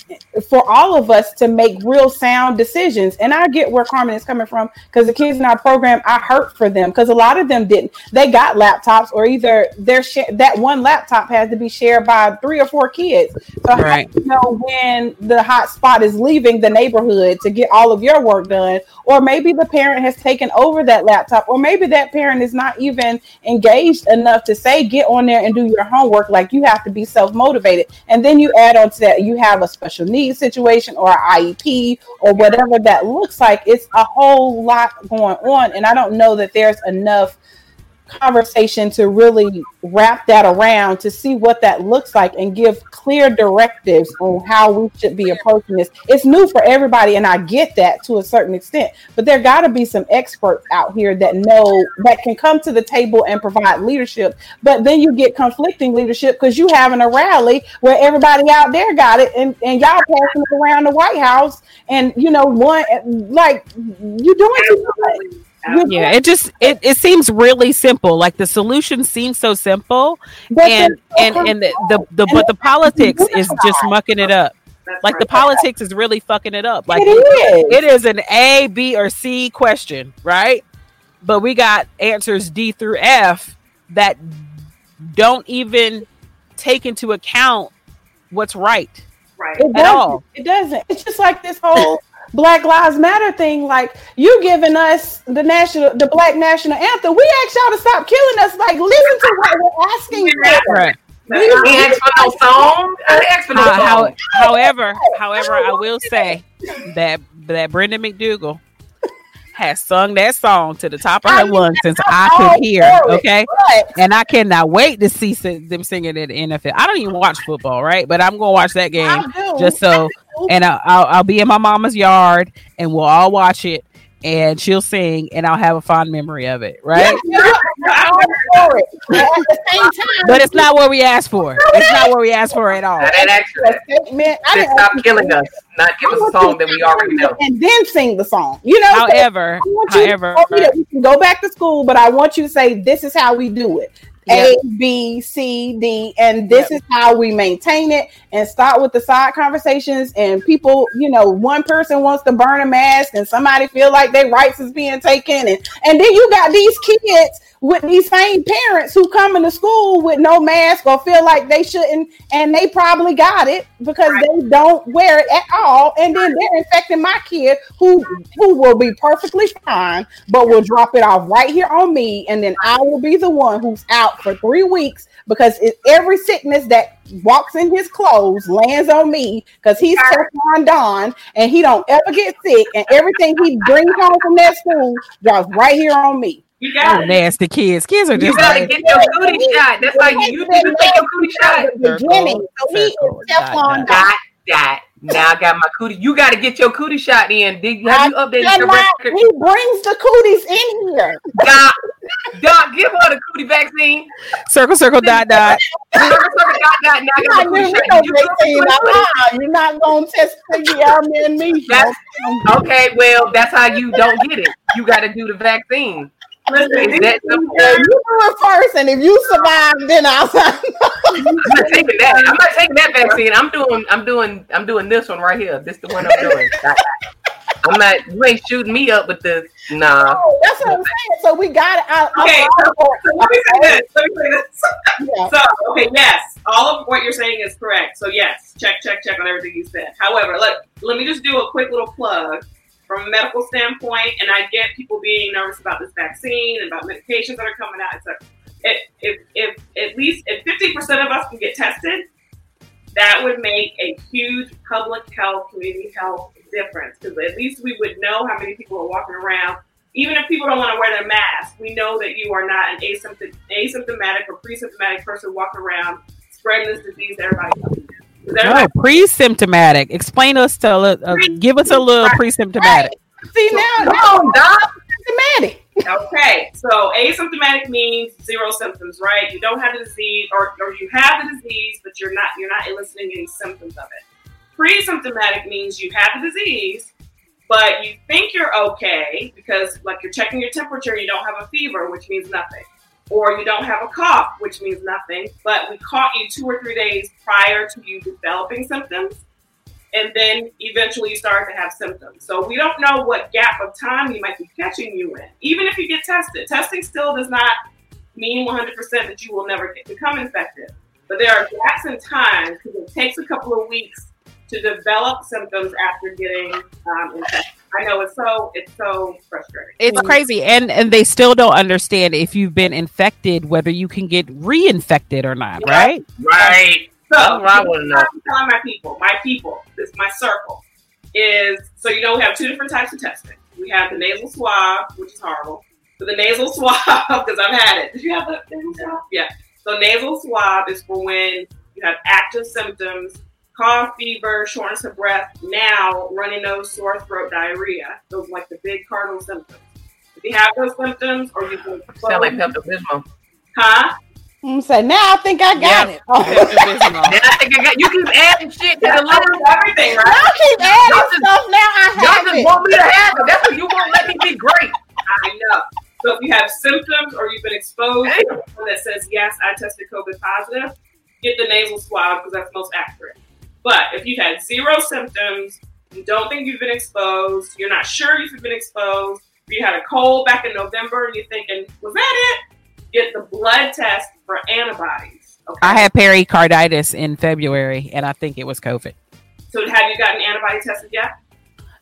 for all of us to make real sound decisions. And i get where carmen is coming from because the kids in our program i hurt for them because a lot of them didn't. They got laptops or either their sh- that one laptop has to be shared by three or four kids. So how Right. do you know when the hot spot is leaving the neighborhood to get all of your work done? Or maybe the parent has taken over that laptop or maybe that parent is not even engaged enough to say get on there and do your homework like you have to be self-motivated. And then you add on to that you have a special needs situation or iep or whatever that looks like it's a whole lot going on. And i don't know that there's enough conversation to really wrap that around to see what that looks like and give clear directives on how we should be approaching this. It's new for everybody, and I get that to a certain extent, but there got to be some experts out here that know that can come to the table and provide leadership. But then you get conflicting leadership because you having a rally where everybody out there got it, and, and y'all passing it around the White House, and you know, one like you doing too much. Absolutely. Yeah, it just it, it seems really simple. Like the solution seems so simple, But and then- and and the, the, the but the politics is just mucking it up. That's Like the politics is really fucking it up. Like it is. it is an A, B, or C question, right? But we got answers D through F that don't even take into account what's right. Right. It at doesn't. all. It doesn't. It's just like this whole Black Lives Matter thing. Like you giving us the national, the Black national anthem. We asked y'all to stop killing us. Like listen to what we're asking for. Right. We- We asked for no song. I asked for no How, how, song. however, however, I will [LAUGHS] say that that Brenda McDougal has sung that song to the top of her lungs since I could hear. Okay, and I cannot wait to see them singing at the NFL. I don't even watch football, right? But I'm gonna watch that game just so, and I'll, I'll, I'll be in my mama's yard, and we'll all watch it, and she'll sing, and I'll have a fond memory of it, right? Yeah, [LAUGHS] we're it. But at the same time, But it's not what we asked for. It's not what we asked for at all. Now that actually statement. I didn't stop ask you killing us, not give us a song that we already know. and then sing the song. You know, so However, I you however, to tell me that we can go back to school, but I want you to say this is how we do it. Yep. A, B, C, D, and this is how we maintain it and start with the side conversations and people, you know, one person wants to burn a mask and somebody feel like their rights is being taken and and then you got these kids with these same parents who come into school with no mask or feel like they shouldn't, and they probably got it because right. they don't wear it at all, and then they're infecting my kid who who will be perfectly fine, but will drop it off right here on me, and then I will be the one who's out for three weeks because it, every sickness that walks in his clothes lands on me because he's Teflon Don and he don't ever get sick, and everything he brings home from that school drops right here on me. You got oh, nasty kids. Kids are just. You gotta get your cootie shot. That's like you need to take your cootie shot. Beginning. So he is Teflon dot dot. Now I got my cootie. You got to get your cootie shot in. Did have you updated your record? He brings the cooties in here. Doc, Doc, give her the cootie vaccine. Circle, circle, dot, dot. circle, circle, dot, dot. Now I got my cootie shot. You You're not going to test the and me. okay, well, that's how you don't get it. You got to do the vaccine. Listen, you, do it first, and if you survive, then I'll. I'm not taking that. I'm not taking that vaccine. I'm doing. I'm doing. I'm doing this one right here. This is the one I'm doing. [LAUGHS] I'm not. You ain't shooting me up with this. Nah. No, that's what I'm saying. So we got it. I, okay. So, so let me say this. Let me say this. Yeah. So okay, yes, all of what you're saying is correct. So yes, check, check, check on everything you said. However, let let me just do a quick little plug from a medical standpoint, and I get people being nervous about this vaccine and about medications that are coming out. So if, if, if at least if 50% of us can get tested, that would make a huge public health, community health difference because at least we would know how many people are walking around. Even if people don't want to wear their mask, we know that you are not an asymptomatic or pre-symptomatic person walking around spreading this disease to everybody else. No, pre-symptomatic. Explain us to uh, give us a little pre-symptomatic. Right. See now, no, not symptomatic. Okay, so asymptomatic means zero symptoms, right? You don't have the disease, or, or you have the disease, but you're not you're not eliciting any symptoms of it. Pre-symptomatic means you have the disease, but you think you're okay because like you're checking your temperature, you don't have a fever, which means nothing or you don't have a cough, which means nothing, but we caught you two or three days prior to you developing symptoms, and then eventually you start to have symptoms. So we don't know what gap of time you might be catching you in, even if you get tested. Testing still does not mean 100% that you will never get, become infected, but there are gaps in time because it takes a couple of weeks to develop symptoms after getting um, infected. I know it's so it's so frustrating. It's mm-hmm. crazy, and and they still don't understand if you've been infected whether you can get reinfected or not. Yeah. Right? Right. So I want to know. I'm telling my people, my people, this my circle is so you know we have two different types of testing. We have the nasal swab, which is horrible. So the nasal [LAUGHS] swab, because I've had it. Did you have the nasal swab? Yeah. So nasal swab is for when you have active symptoms cough, fever, shortness of breath, now runny nose, sore throat, diarrhea. Those are like the big cardinal symptoms. If you have those symptoms or you can sound like Pepto Bismol. Huh? I'm saying now I think I got it. [LAUGHS] Oh. now I think I got you keep adding shit to the list. Everything, right? I keep adding y'all stuff now. I have y'all just want me to have it. That's what you won't let me be great. I know. So if you have symptoms or you've been exposed hey. that says yes, I tested COVID positive, get the nasal swab because that's most accurate. But if you've had zero symptoms, you don't think you've been exposed, you're not sure if you've been exposed, you had a cold back in November and you're thinking, was that it? Get the blood test for antibodies. Okay? I had pericarditis in February and I think it was COVID. So have you gotten antibody tested yet?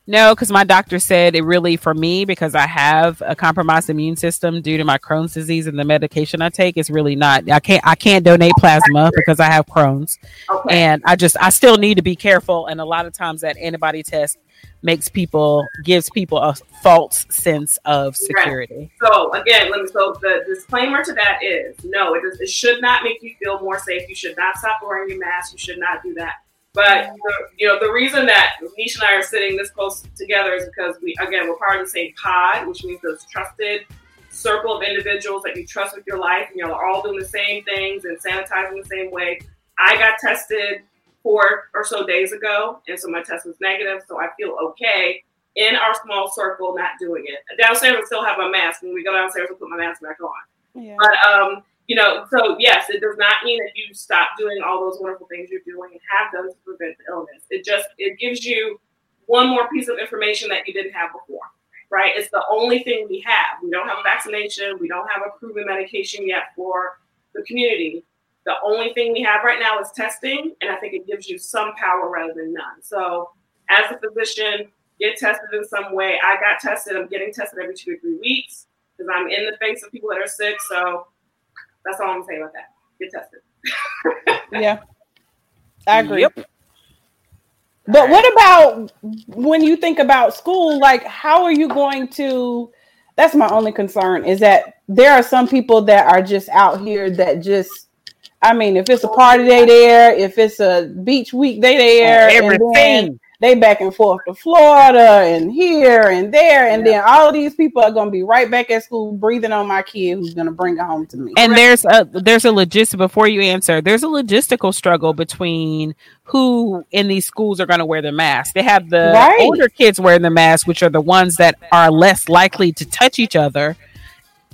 No, because my doctor said it really for me because I have a compromised immune system due to my Crohn's disease and the medication I take is really not. I can't. I can't donate plasma because I have Crohn's, okay. and I just I still need to be careful. And a lot of times that antibody test makes people gives people a false sense of security. Right. So again, let me. So the disclaimer to that is no. It, does, it should not make you feel more safe. You should not stop wearing your mask. You should not do that but the, you know, the reason that Nisha and I are sitting this close together is because we, again, we're part of the same pod, which means those trusted circle of individuals that you trust with your life, and you're all doing the same things and sanitizing the same way. I got tested four or so days ago, and so my test was negative, so I feel okay in our small circle not doing it. Downstairs, I still have my mask. When we go downstairs, I put my mask back on. Yeah. But um, you know, so yes, it does not mean that you stop doing all those wonderful things you're doing and have done to prevent the illness. It just it gives you one more piece of information that you didn't have before, right? It's the only thing we have. We don't have a vaccination. We don't have a proven medication yet for the community. The only thing we have right now is testing, and I think it gives you some power rather than none. So, as a physician, get tested in some way. I got tested. I'm getting tested every two to three weeks because I'm in the face of people that are sick. So, that's all I'm gonna saying about that. Get tested. [LAUGHS] Yeah, I agree. Yep. But what about when you think about school? Like, how are you going to? That's my only concern is that there are some people that are just out here that just. I mean, if it's a party, day there. If it's a beach week, they there. and then Everything. They back and forth to Florida and here and there, and then all of these people are going to be right back at school breathing on my kid who's going to bring it home to me. And there's a there's a logistic before you answer. There's a logistical struggle between who in these schools are going to wear the mask. They have the Right. older kids wearing the mask, which are the ones that are less likely to touch each other,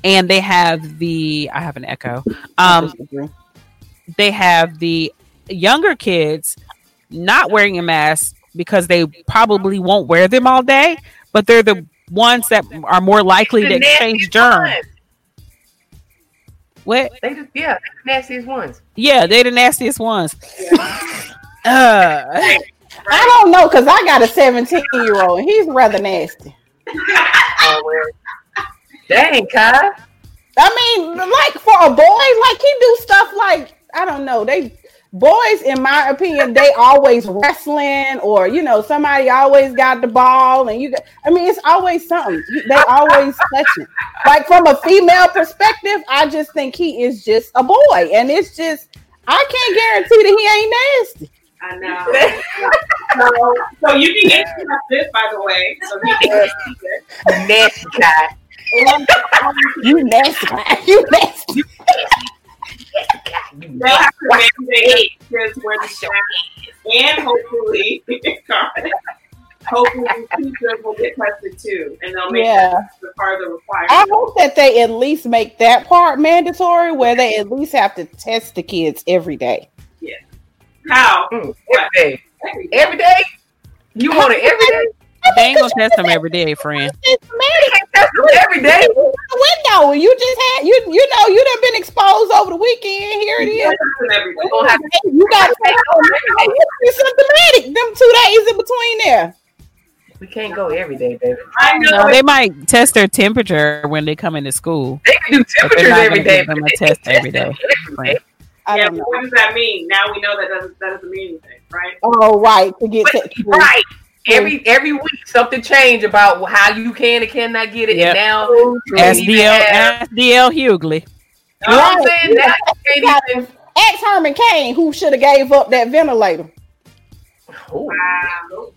and they have the I have an echo. Um, they have the younger kids not wearing a mask because they probably won't wear them all day, but they're the ones that are more likely to The exchange germs. What? They just yeah, the nastiest ones. Yeah, they're the nastiest ones. [LAUGHS] Uh, I don't know because I got a 17 year old and he's rather nasty. Oh. [LAUGHS] Dang, Kai. I mean, like for a boy, like he do stuff like I don't know. They boys, in my opinion, they always wrestling or you know somebody always got the ball and you. Got, I mean, it's always something. They always touching. Like from a female perspective, I just think he is just a boy, and it's just I can't guarantee that he ain't nasty. I know. so, so you can get this, by the way. So he can get Nasty Kai. And um, [LAUGHS] You nasty, you nasty. They'll have to mandate kids wear the strap, and hopefully, [LAUGHS] hopefully teachers will get tested too, and they'll make Yeah. the part of the I hope that they at least make that part mandatory, where they at least have to test the kids every day. Yeah. How? Mm, every day. Every day? You want it every day? They ain't gonna test them every day, friend. It's man, That's every day. the window. You just had you you know you done been exposed over the weekend. Here it is. Every day. We gonna have to Hey, You got to be symptomatic. Them two days in between there. We can't go every day, baby. I know. No, they might test their temperature when they come into school. They can do But they're temperatures not gonna give them a they test can't every day. [LAUGHS] every day. I yeah, don't know. what does that mean? Now we know that doesn't that doesn't mean anything, right? Oh right, to get But- tested. right. Every every week something change about how you can and cannot get it. Yep. And now Ask you DL, have- ask Hughley. You know what I'm saying? Now you can't even Ex Herman Cain, who should have gave up that ventilator. Ooh, Wow.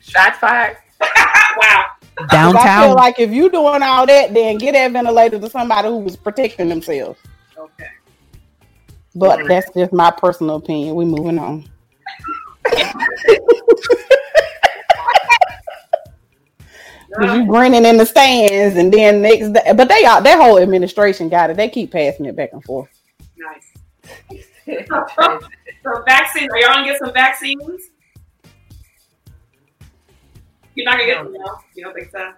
shots fired. [LAUGHS] wow. 'Cause I feel like if you're doing all that, then get that ventilator to somebody who was protecting themselves. Okay. But that's just my personal opinion. We moving on. [LAUGHS] you grinning in the stands, and then next day, but they all their whole administration got it. They keep passing it back and forth. Nice. [LAUGHS] So vaccine. Are y'all gonna get some vaccines? You're not gonna get them now. You don't think so?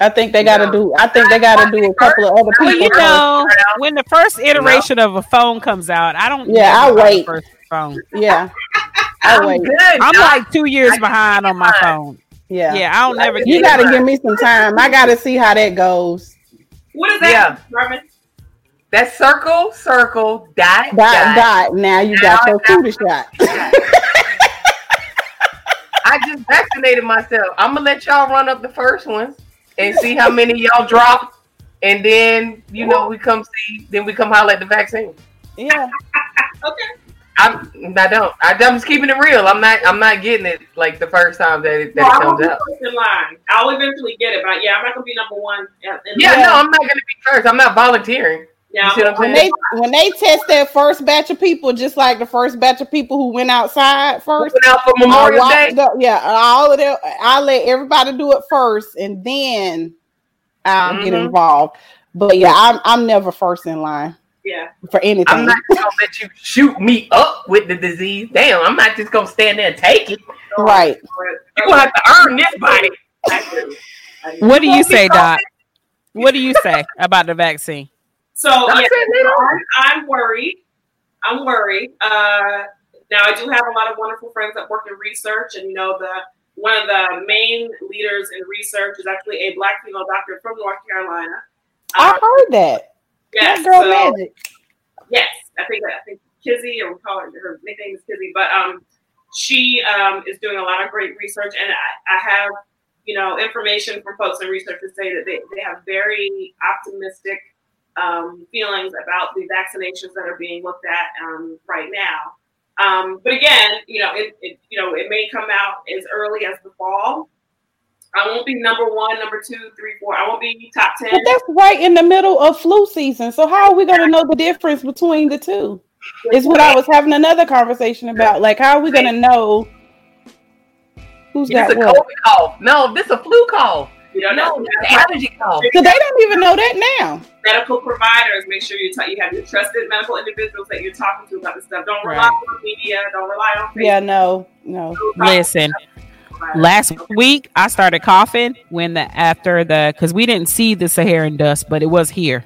I think they got to No. do. I think they got to do a couple of other Well, people. you know, when the first iteration of a phone comes out, I don't. Yeah, I'll buy the wait. First phone. Yeah, [LAUGHS] I I'm wait. good. I'm dog. like two years I- behind on my phone. Yeah, Yeah, I don't never. You get got to it. give me some time. I got to see how that goes. What is that, Yeah. Norman? That's circle, circle, dot, Dot dot. dot. Now you got your I got- cootie shot. I just vaccinated myself. I'm gonna let y'all run up the first ones and see how many y'all drop, and then you know we come see. Then we come holler at the vaccine. Yeah, [LAUGHS] Okay. I'm. I don't. I, I'm just keeping it real. I'm not. I'm not getting it like the first time that it, that Well, it I'm comes gonna out. be first in line. I'll eventually get it, but yeah, I'm not gonna be number one. in- in Yeah, line. no, I'm not gonna be first. I'm not volunteering. Yeah, You I'm when saying? they when they test that first batch of people, just like the first batch of people who went outside first. Moving out for Memorial Day. the- yeah, all of them. I let everybody do it first, and then I'll get Mhm. involved. But yeah, I'm I'm never first in line yeah. for anything. I'm not gonna let you shoot me up with the disease. Damn, I'm not just gonna stand there and take it. right. You're gonna have to earn this body. I do. What do you say, Doc? What do you say about the vaccine? So yeah, said they don't. I'm, I'm worried. I'm worried. Uh, now I do have a lot of wonderful friends that work in research, and you know the one of the main leaders in research is actually a black female doctor from North Carolina. I Um, heard that. Yes, girl so- magic. Yes, I think I think Kizzy, or we call her her nickname is Kizzy, but um, she um is doing a lot of great research, and I, I have you know information from folks in research to say that they, they have very optimistic um, feelings about the vaccinations that are being looked at um, right now. Um, but again, you know, it, it you know it may come out as early as the fall. I won't be number one, number two, three, four. I won't be top ten. But that's right in the middle of flu season. So how are we going to know the difference between the two? Is what I was having another conversation about. Like, how are we going to know who's This got a what? COVID cough. No, this is a flu call. You don't No, know. this is an allergy cough. So they don't even know that now. medical providers, make sure you, t- you have your trusted medical individuals that you're talking to about this stuff. Don't rely Right. on media. Don't rely on Facebook. Yeah, no, no. Listen, last week I started coughing when the after the because we didn't see the Saharan dust, but it was here,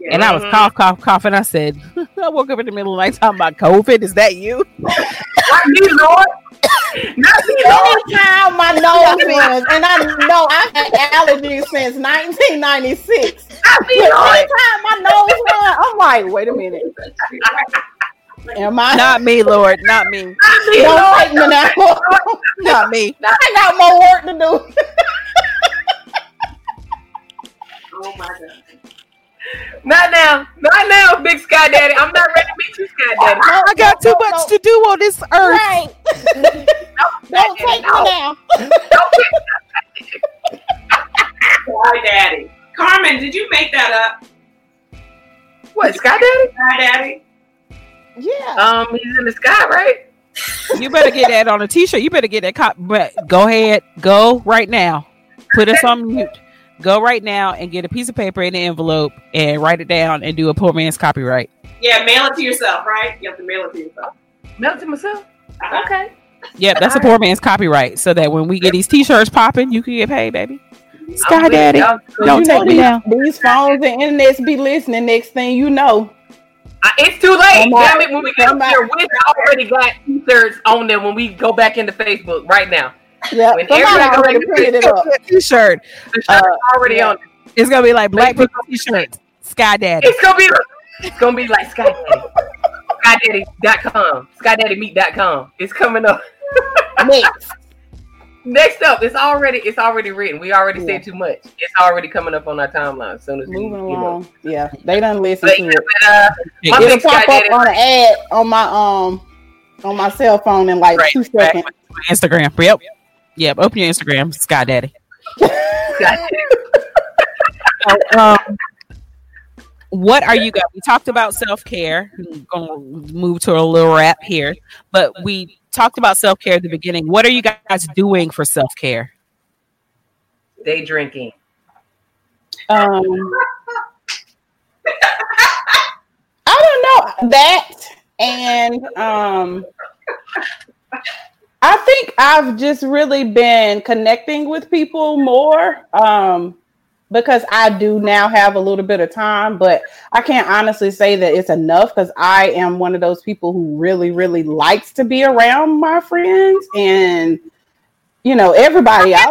Yeah. and I was cough, cough, coughing. I said, [LAUGHS] I woke up in the middle of the night talking about COVID. Is that you? Not me, Lord. Not me, Lord. Anytime my nose runs, and I know I've had allergies since 1996. Not me, But Lord. anytime my nose runs, I'm like, wait a minute. [LAUGHS] Am I? Not me, Lord. Not me. Not me, Don't Lord. take me now. Not me. I got more work to do. [LAUGHS] Oh my god. Not now. Not now, Big Sky Daddy. I'm not ready to meet you, Sky Daddy. I got too much to do on this earth. Right. [LAUGHS] Don't take me No. now. Why, daddy? Carmen, did you make that up? What, Sky Daddy? Hi, daddy. Yeah. Um, he's in the sky, right? [LAUGHS] You better get that on a t-shirt. You better get that cop. But go ahead, go right now. Put us on mute. Go right now and get a piece of paper in an envelope and write it down and do a poor man's copyright. Yeah, mail it to yourself, right? You have to mail it to yourself. Melt to myself. Uh-huh. Okay. Yep, that's a poor man's copyright. So that when we get these t-shirts popping, you can get paid, baby. Sky I'm Daddy. y'all. Don't you take me these, down. these phones and internets be listening. Next thing you know, it's too late. Somebody- Damn it. When we get somebody- here, we already got t-shirts on them when we go back into Facebook right now. yeah, When everybody already printed it up. T-shirt. The shirt's Uh, already yeah. on. It's gonna be like black people t-shirts. Sky Daddy. It's gonna be it's gonna be like Sky Daddy. SkyDaddy.com. SkyDaddyMeet.com. It's coming up. Next, Next up, it's already it's already written. We already Yeah. said too much. It's already coming up on our timeline as soon as we moving you know. along. Yeah, they done listen But, to it. but, uh, my It'll pop up on an ad on my um on my cell phone in like Right, two right. seconds. Instagram. Yep. Yep. Open your Instagram, Sky Daddy. Sky- um, what are you guys? We talked about self care. Going to move to a little wrap here, but we talked about self care at the beginning. What are you guys doing for self care? Day drinking. Um, I don't know that, and um, I think I've just really been connecting with people more. Um, because I do now have a little bit of time, but I can't honestly say that it's enough because I am one of those people who really, really likes to be around my friends and you know everybody. I,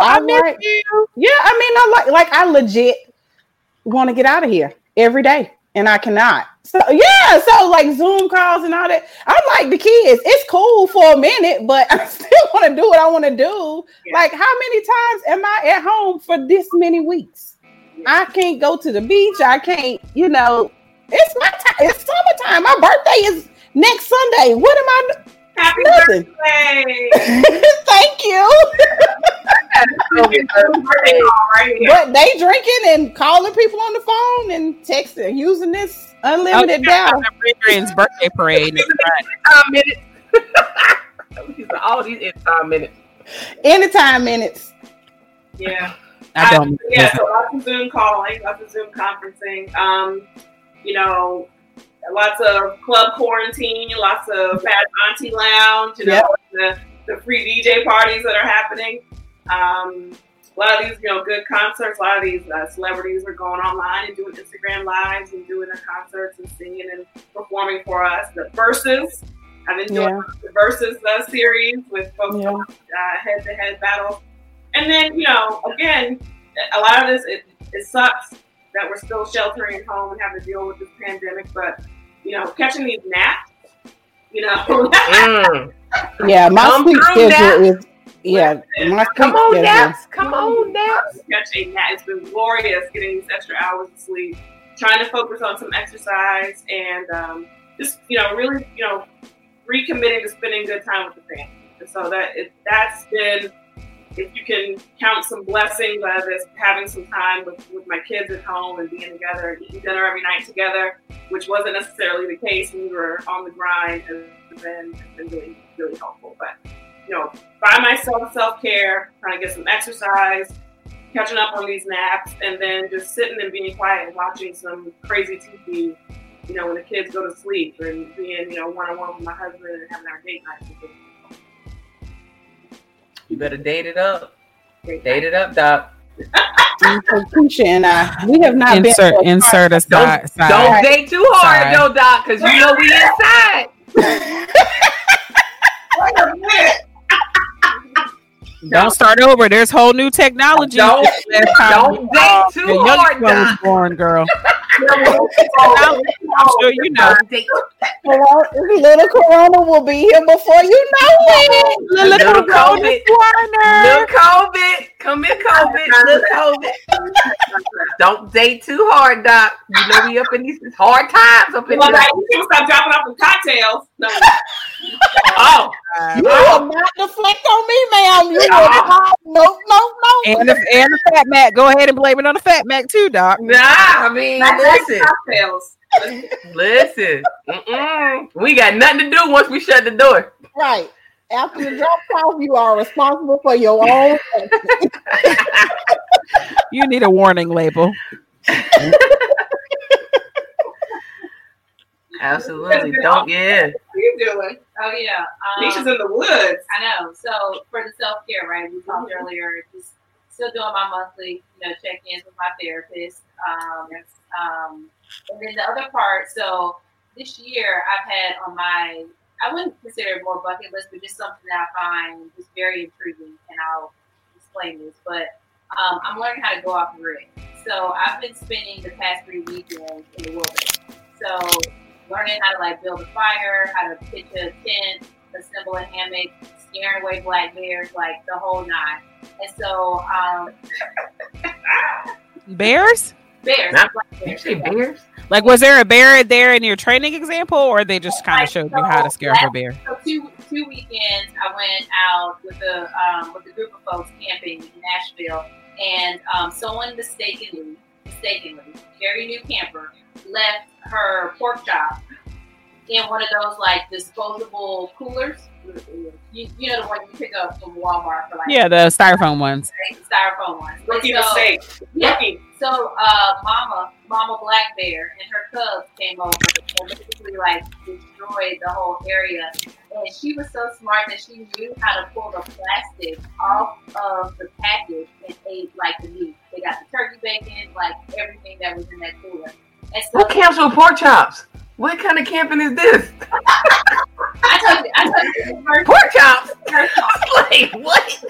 I like, you. yeah, I mean, I like, like, I legit want to get out of here every day, and I cannot. So yeah, so like Zoom calls and all that. I'm like the kids. It's cool for a minute, but [LAUGHS] I still want to do what I want to do. Yeah. Like, how many times am I at home for this many weeks? I can't go to the beach. I can't, you know. It's my time. It's summertime. My birthday is next Sunday. What am I? Happy Nothing. birthday! [LAUGHS] Thank you. [LAUGHS] Birthday call right here. But they drinking and calling people on the phone and texting, using this unlimited data. Friend's birthday parade. next minutes. These are all these in five minutes. Anytime minutes. Yeah. I don't. yeah, so lots of Zoom calling, lots of Zoom conferencing. Um, you know, lots of club quarantine, lots of fat auntie lounge, you know, Yep. the, the free DJ parties that are happening. Um, a lot of these, you know, good concerts. A lot of these uh, celebrities are going online and doing Instagram lives and doing their concerts and singing and performing for us. The Verzuz, I've enjoyed Yeah. the Verzuz uh, series with folks Yeah. uh, head-to-head battles. And then, you know, again, a lot of this it, it sucks that we're still sheltering at home and having to deal with this pandemic. But you know, catching these naps, you know, [LAUGHS] Mm. Yeah, my Come sleep schedule is yeah. My Come on, schedule. Naps. Come on, Naps. catch a nap. It's been glorious getting these extra hours of sleep, trying to focus on some exercise, and um, just you know, really, you know, recommitting to spending good time with the family. And so that it, that's been, if you can count some blessings out of this, having some time with, with my kids at home and being together and eating dinner every night together, which wasn't necessarily the case when we were on the grind, has been, has been really, really helpful. But you know, by myself, self care, trying to get some exercise, catching up on these naps, and then just sitting and being quiet and watching some crazy TV. You know, when the kids go to sleep and being, you know, one on one with my husband and having our date night. You better date it up. Date it up, Doc. And so Keisha and I, we have not insert been insert a Don't, side. side. don't date too hard, Sorry. though, Doc, because you know we inside. [LAUGHS] Don't start over. There's whole new technology. Don't- don't date too the hard, was born, girl. [LAUGHS] I'm sure you know. Don't date Corona, little Corona will be here before you know it. Little Little COVID. Little COVID. Come here, COVID. Little COVID. Don't date too hard, Doc. You know we up in these hard times up in Well, here. like, you can stop dropping off the cocktails. No, [LAUGHS] Oh, You oh. will not deflect on me, ma'am. You will not. No, no, no. And the, and the fat Mac. Go ahead and blame it on the fat Mac too, Doc. nah. I mean, not listen, cocktails. [LAUGHS] listen. Mm-mm. We got nothing to do once we shut the door. Right. After the drop off, you are responsible for your own. [LAUGHS] You need a warning label. Absolutely. Don't. Yeah. What are you doing? Oh yeah. Um, Nisha's in the woods. I know. So for the self care, right? We talked earlier. Just still doing my monthly, you know, check ins with my therapist. Um, um, and then the other part. So this year, I've had on my. I wouldn't consider it more bucket list, but just something that I find just very intriguing, and I'll explain this. But um, I'm learning how to go off the grid. So I've been spending the past three weekends in the wilderness. So learning how to like build a fire, how to pitch a tent, assemble a hammock, scaring away black bears, like the whole nine. And so, um, [LAUGHS] Bears? bears, Not- black You bears. say bears? Like, was there a bear there in your training example, or they just kind of showed you how to scare a bear? So two two weekends, I went out with a um, with a group of folks camping in Nashville, and um, someone mistakenly, mistakenly, very new camper, left her pork chop in one of those like disposable coolers. You, you know the one you pick up from Walmart for like Yeah, the styrofoam ones. styrofoam ones. Rookie And so- mistake. Yeah. Rookie. So, uh, Mama, Mama Black Bear and her cubs came over and basically like destroyed the whole area. And she was so smart that she knew how to pull the plastic off of the package and ate like the meat. They got the turkey bacon, like everything that was in that cooler. So camps with pork chops? What kind of camping is this? I told you, I told you first, Pork chops? like what?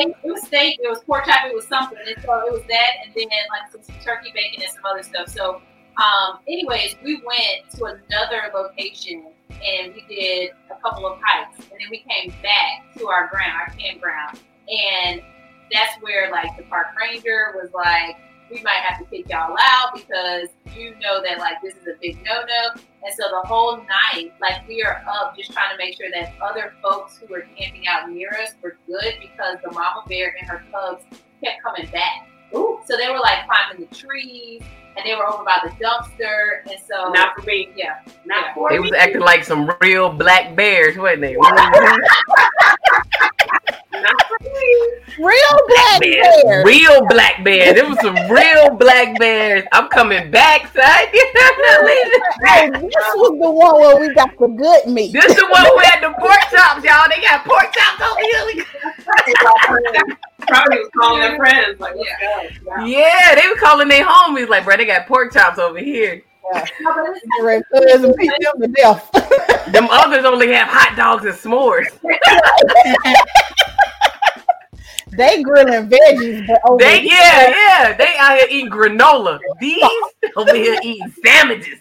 it was steak, it was pork chop, it was something. And so it was that, and then like some, some turkey bacon and some other stuff. So, um, anyways, we went to another location and we did a couple of hikes, and then we came back to our ground, our campground, and that's where like the park ranger was like, we might have to kick y'all out because you know that like this is a big no no. And so the whole night, like we are up just trying to make sure that other folks who were camping out near us were good because the mama bear and her cubs kept coming back. Ooh, So they were like climbing the trees and they were over by the dumpster. And so not for me. yeah, Not Yeah. for They me. was acting like some real black bears, wasn't they? [LAUGHS] [LAUGHS] Not for me. Real black Bears. bear. Real black bears. It was some real black bears. I'm coming back, son. [LAUGHS] Hey, this was the one where we got the good meat. this is the one who had the pork chops, y'all. They got pork chops over here. Probably was calling their friends like, let's. Yeah, they were calling their homies like, bro, they got pork chops over here. Yeah. No, but it's- Get ready for us and beat them to death. Them others only have hot dogs and s'mores. [LAUGHS] they grilling veggies, but over They yeah, yeah. They out here eating granola. These over here eating sandwiches.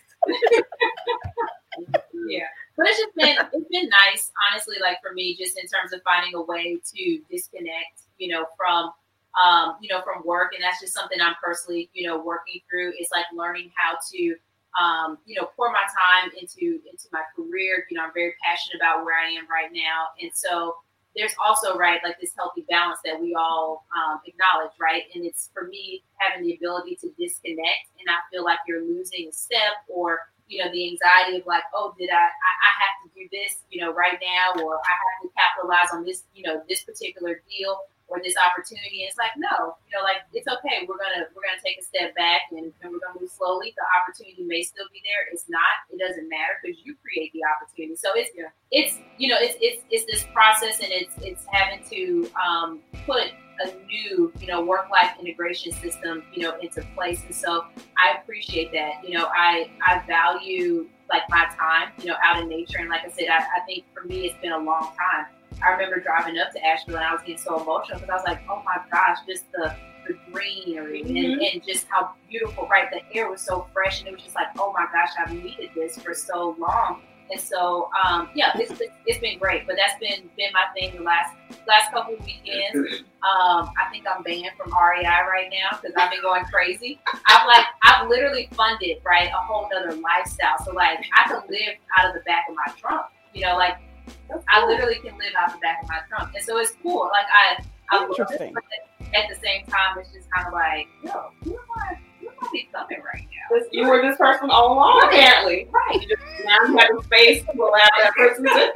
yeah but it's just been it's been nice honestly like for me just in terms of finding a way to disconnect you know from um you know from work and that's just something i'm personally you know working through is like learning how to um you know pour my time into into my career you know i'm very passionate about where i am right now and so there's also right like this healthy balance that we all um, acknowledge right? And it's for me having the ability to disconnect and i feel like you're losing a step or you know, the anxiety of like, oh, did I, I, I have to do this, you know, right now, or I have to capitalize on this, you know, this particular deal or this opportunity. It's like, no, you know, like it's okay. We're gonna we're gonna take a step back and, and we're gonna move slowly. The opportunity may still be there. It's not. It doesn't matter because you create the opportunity. So it's it's you know it's it's it's this process and it's it's having to um, put a new, you know, work life integration system, you know, into place. And so I appreciate that. You know, I I value like my time, you know, out in nature. And like I said, I, I think for me it's been a long time. I remember driving up to Asheville and I was getting so emotional because I was like, oh my gosh, just the the greenery Mhm. and, and just how beautiful, right? The air was so fresh and it was just like, oh my gosh, I've needed this for so long. And so, um, yeah, it's, it's, it's been great, but that's been been my thing the last last couple of weekends. [LAUGHS] Um, I think I'm banned from REI right now because I've been going crazy. I've like I've literally funded right a whole other lifestyle. So like I can live out of the back of my trunk. You know, like I literally can live out the back of my trunk, and so it's cool. Like I, I love it, Interesting. but at the same time, it's just kind of like, yo, who am I? Who am I right now? This- You were this person all along, Right. apparently. Right. You just, now you have the space to allow that person to,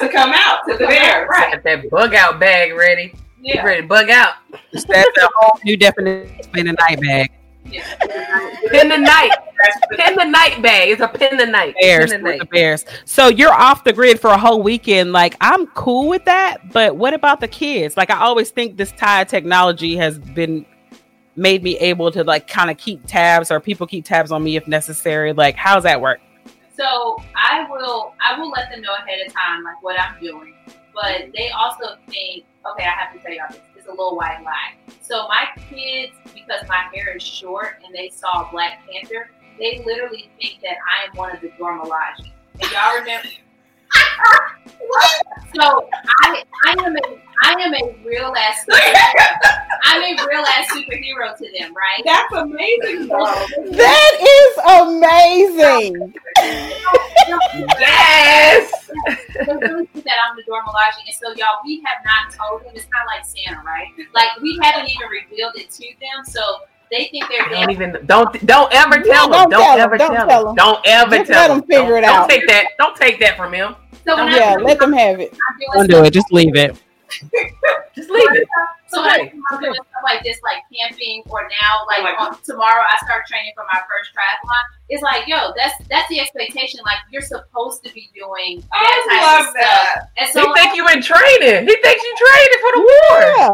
[LAUGHS] to come out to the bear. Right. Got that bug out bag ready. Yeah. Ready to bug out. That's a whole new definition of in a night bag. Yeah. Pin the night. Pin the night bag. It's a pin the night. Bears, Pin the with the. Bears. So you're off the grid for a whole weekend. Like I'm cool with that, but what about the kids? Like I always think this tie technology has been made me able to like kind of keep tabs or people keep tabs on me if necessary. Like how's that work? So I will I will let them know ahead of time like what I'm doing. But they also think, okay, I have to tell y'all this. A little white lie. So my kids, because my hair is short and they saw Black Panther, they literally think that I am one of the Dora Milaje. And y'all remember So I I am a I am a real ass I'm a real ass superhero to them, right? That's amazing, though. That is amazing. Yes. they really think that I'm the Dora Milaje, and so y'all, we have not told them. It's kind of like Santa, right? Like we haven't even revealed it to them, so they think they're Don't damn. even don't don't ever tell don't him. Don't, tell him, ever don't tell, tell him. him. Don't ever Just tell let him. him figure don't, it don't out. take that. Don't take that from him. So when Yeah, I'm, let them have it. I'm Don't do it. Just leave it. [LAUGHS] Just leave it. So when I'm doing stuff like this, like camping, or now, oh like Oh on, tomorrow, I start training for my first triathlon. It's like, yo, that's that's the expectation. Like you're supposed to be doing that I type love of that. stuff. And He so, think you in training. He thinks you training for the war. Yeah.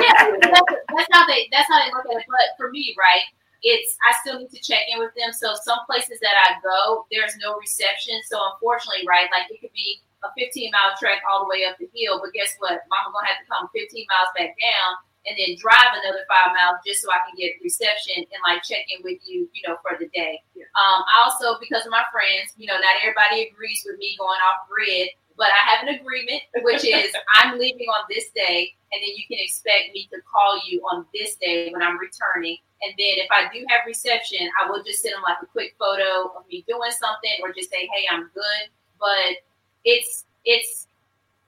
yeah, that's, that's how they that's how they look at it. But for me, right, it's I still need to check in with them. So some places that I go, there's no reception. So unfortunately, right, like it could be a 15 mile trek all the way up the hill, but guess what? Mama gonna have to come 15 miles back down and then drive another five miles just so I can get reception and like check in with you, you know, for the day. Um, also because of my friends, you know, not everybody agrees with me going off grid, but I have an agreement, which is [LAUGHS] I'm leaving on this day, and then you can expect me to call you on this day when I'm returning. And then if I do have reception, I will just send them like a quick photo of me doing something, or just say, "Hey, I'm good." But it's it's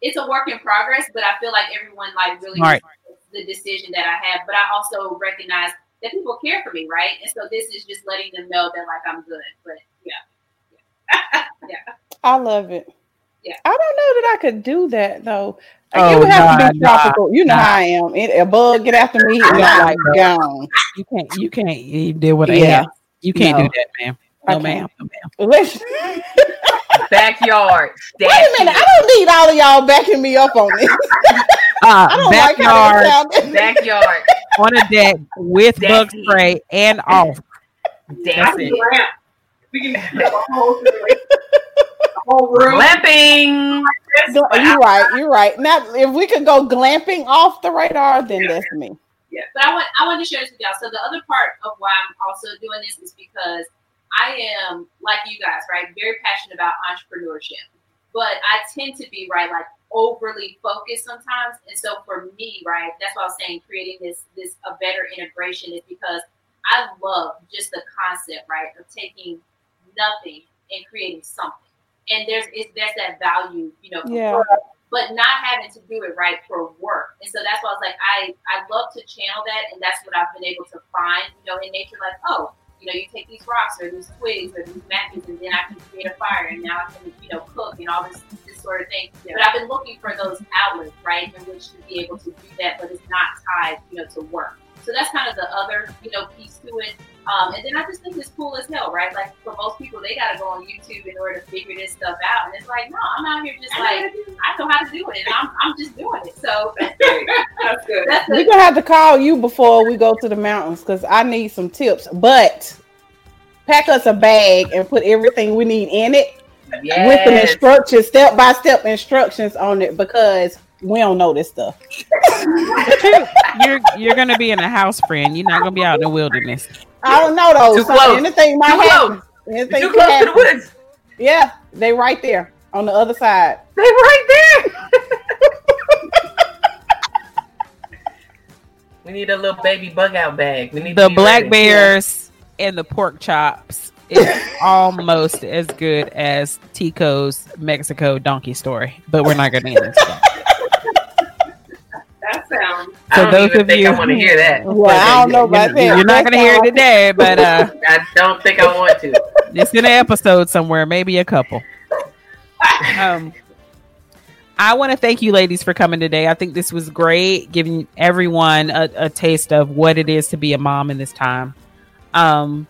it's a work in progress, but I feel like everyone like really Smart. respects the decision that I have. But I also recognize that people care for me, right? And so this is just letting them know that like I'm good. But yeah. [LAUGHS] yeah, I love it. Yeah. I don't know that I could do that though. Like, Oh, it would have to be tropical. you know nah. how I am. It, a bug get after me, and I'm like [LAUGHS] gone. You can't. You can't. You deal with it. Yeah. Yeah. You can't No. do that, man. I No, can't. ma'am. No, ma'am. Let's, [LAUGHS] Backyard. wait a minute. I don't need all of y'all backing me up on this. Uh, [LAUGHS] I don't like backyard that. Backyard. on a deck with bug spray and off. I That's it. We can have a whole Glamping. Oh, You're right. You're right. Now, if we could go glamping off the radar, then that's me. But I want I want to share this with y'all. So the other part of why I'm also doing this is because I am like you guys, right? Very passionate about entrepreneurship, but I tend to be right, like overly focused sometimes. And so for me, right, that's why I was saying creating this this a better integration is because I love just the concept, right, of taking nothing and creating something. And there's it's there's that value, you know, for Yeah. but not having to do it right for work. And so that's why I was like, I I love to channel that, and that's what I've been able to find, you know, in nature. Like, oh, you know, you take these rocks or these twigs or these matches, and then I can create a fire, and now I can, you know, cook and all this this sort of thing. But I've been looking for those outlets, right, in which to be able to do that, but it's not tied, you know, to work. So that's kind of the other, you know, piece to it. Um, and then I just think it's cool as hell, right? Like for most people, they got to go on YouTube in order to figure this stuff out. And it's like, no, I'm out here just like, I know how to do it, and I'm, I'm just doing it. So That's good. that's We're gonna have to call you before we go to the mountains because I need some tips. But pack us a bag and put everything we need in it with the instructions, step by step instructions on it because we don't know this stuff. [LAUGHS] You're you're gonna be in a house, friend. You're not gonna be out in the wilderness. I don't know though. Too So close. Anything might Too happen. close. Anything Too can close to the woods. Yeah, they right there on the other side. They right there. [LAUGHS] we need a little baby bug out bag. We need The black ready. bears and the pork chops It's [LAUGHS] almost as good as Tico's Mexico donkey story, but we're not gonna get into that. That sounds. I So don't those even of think you- I want to hear that. Well, I don't know about that. You're not gonna hear it today, but uh, [LAUGHS] I don't think I want to. it's in an episode somewhere, maybe a couple. Um, I want to thank you, ladies, for coming today. I think this was great, giving everyone a, a taste of what it is to be a mom in this time. Um,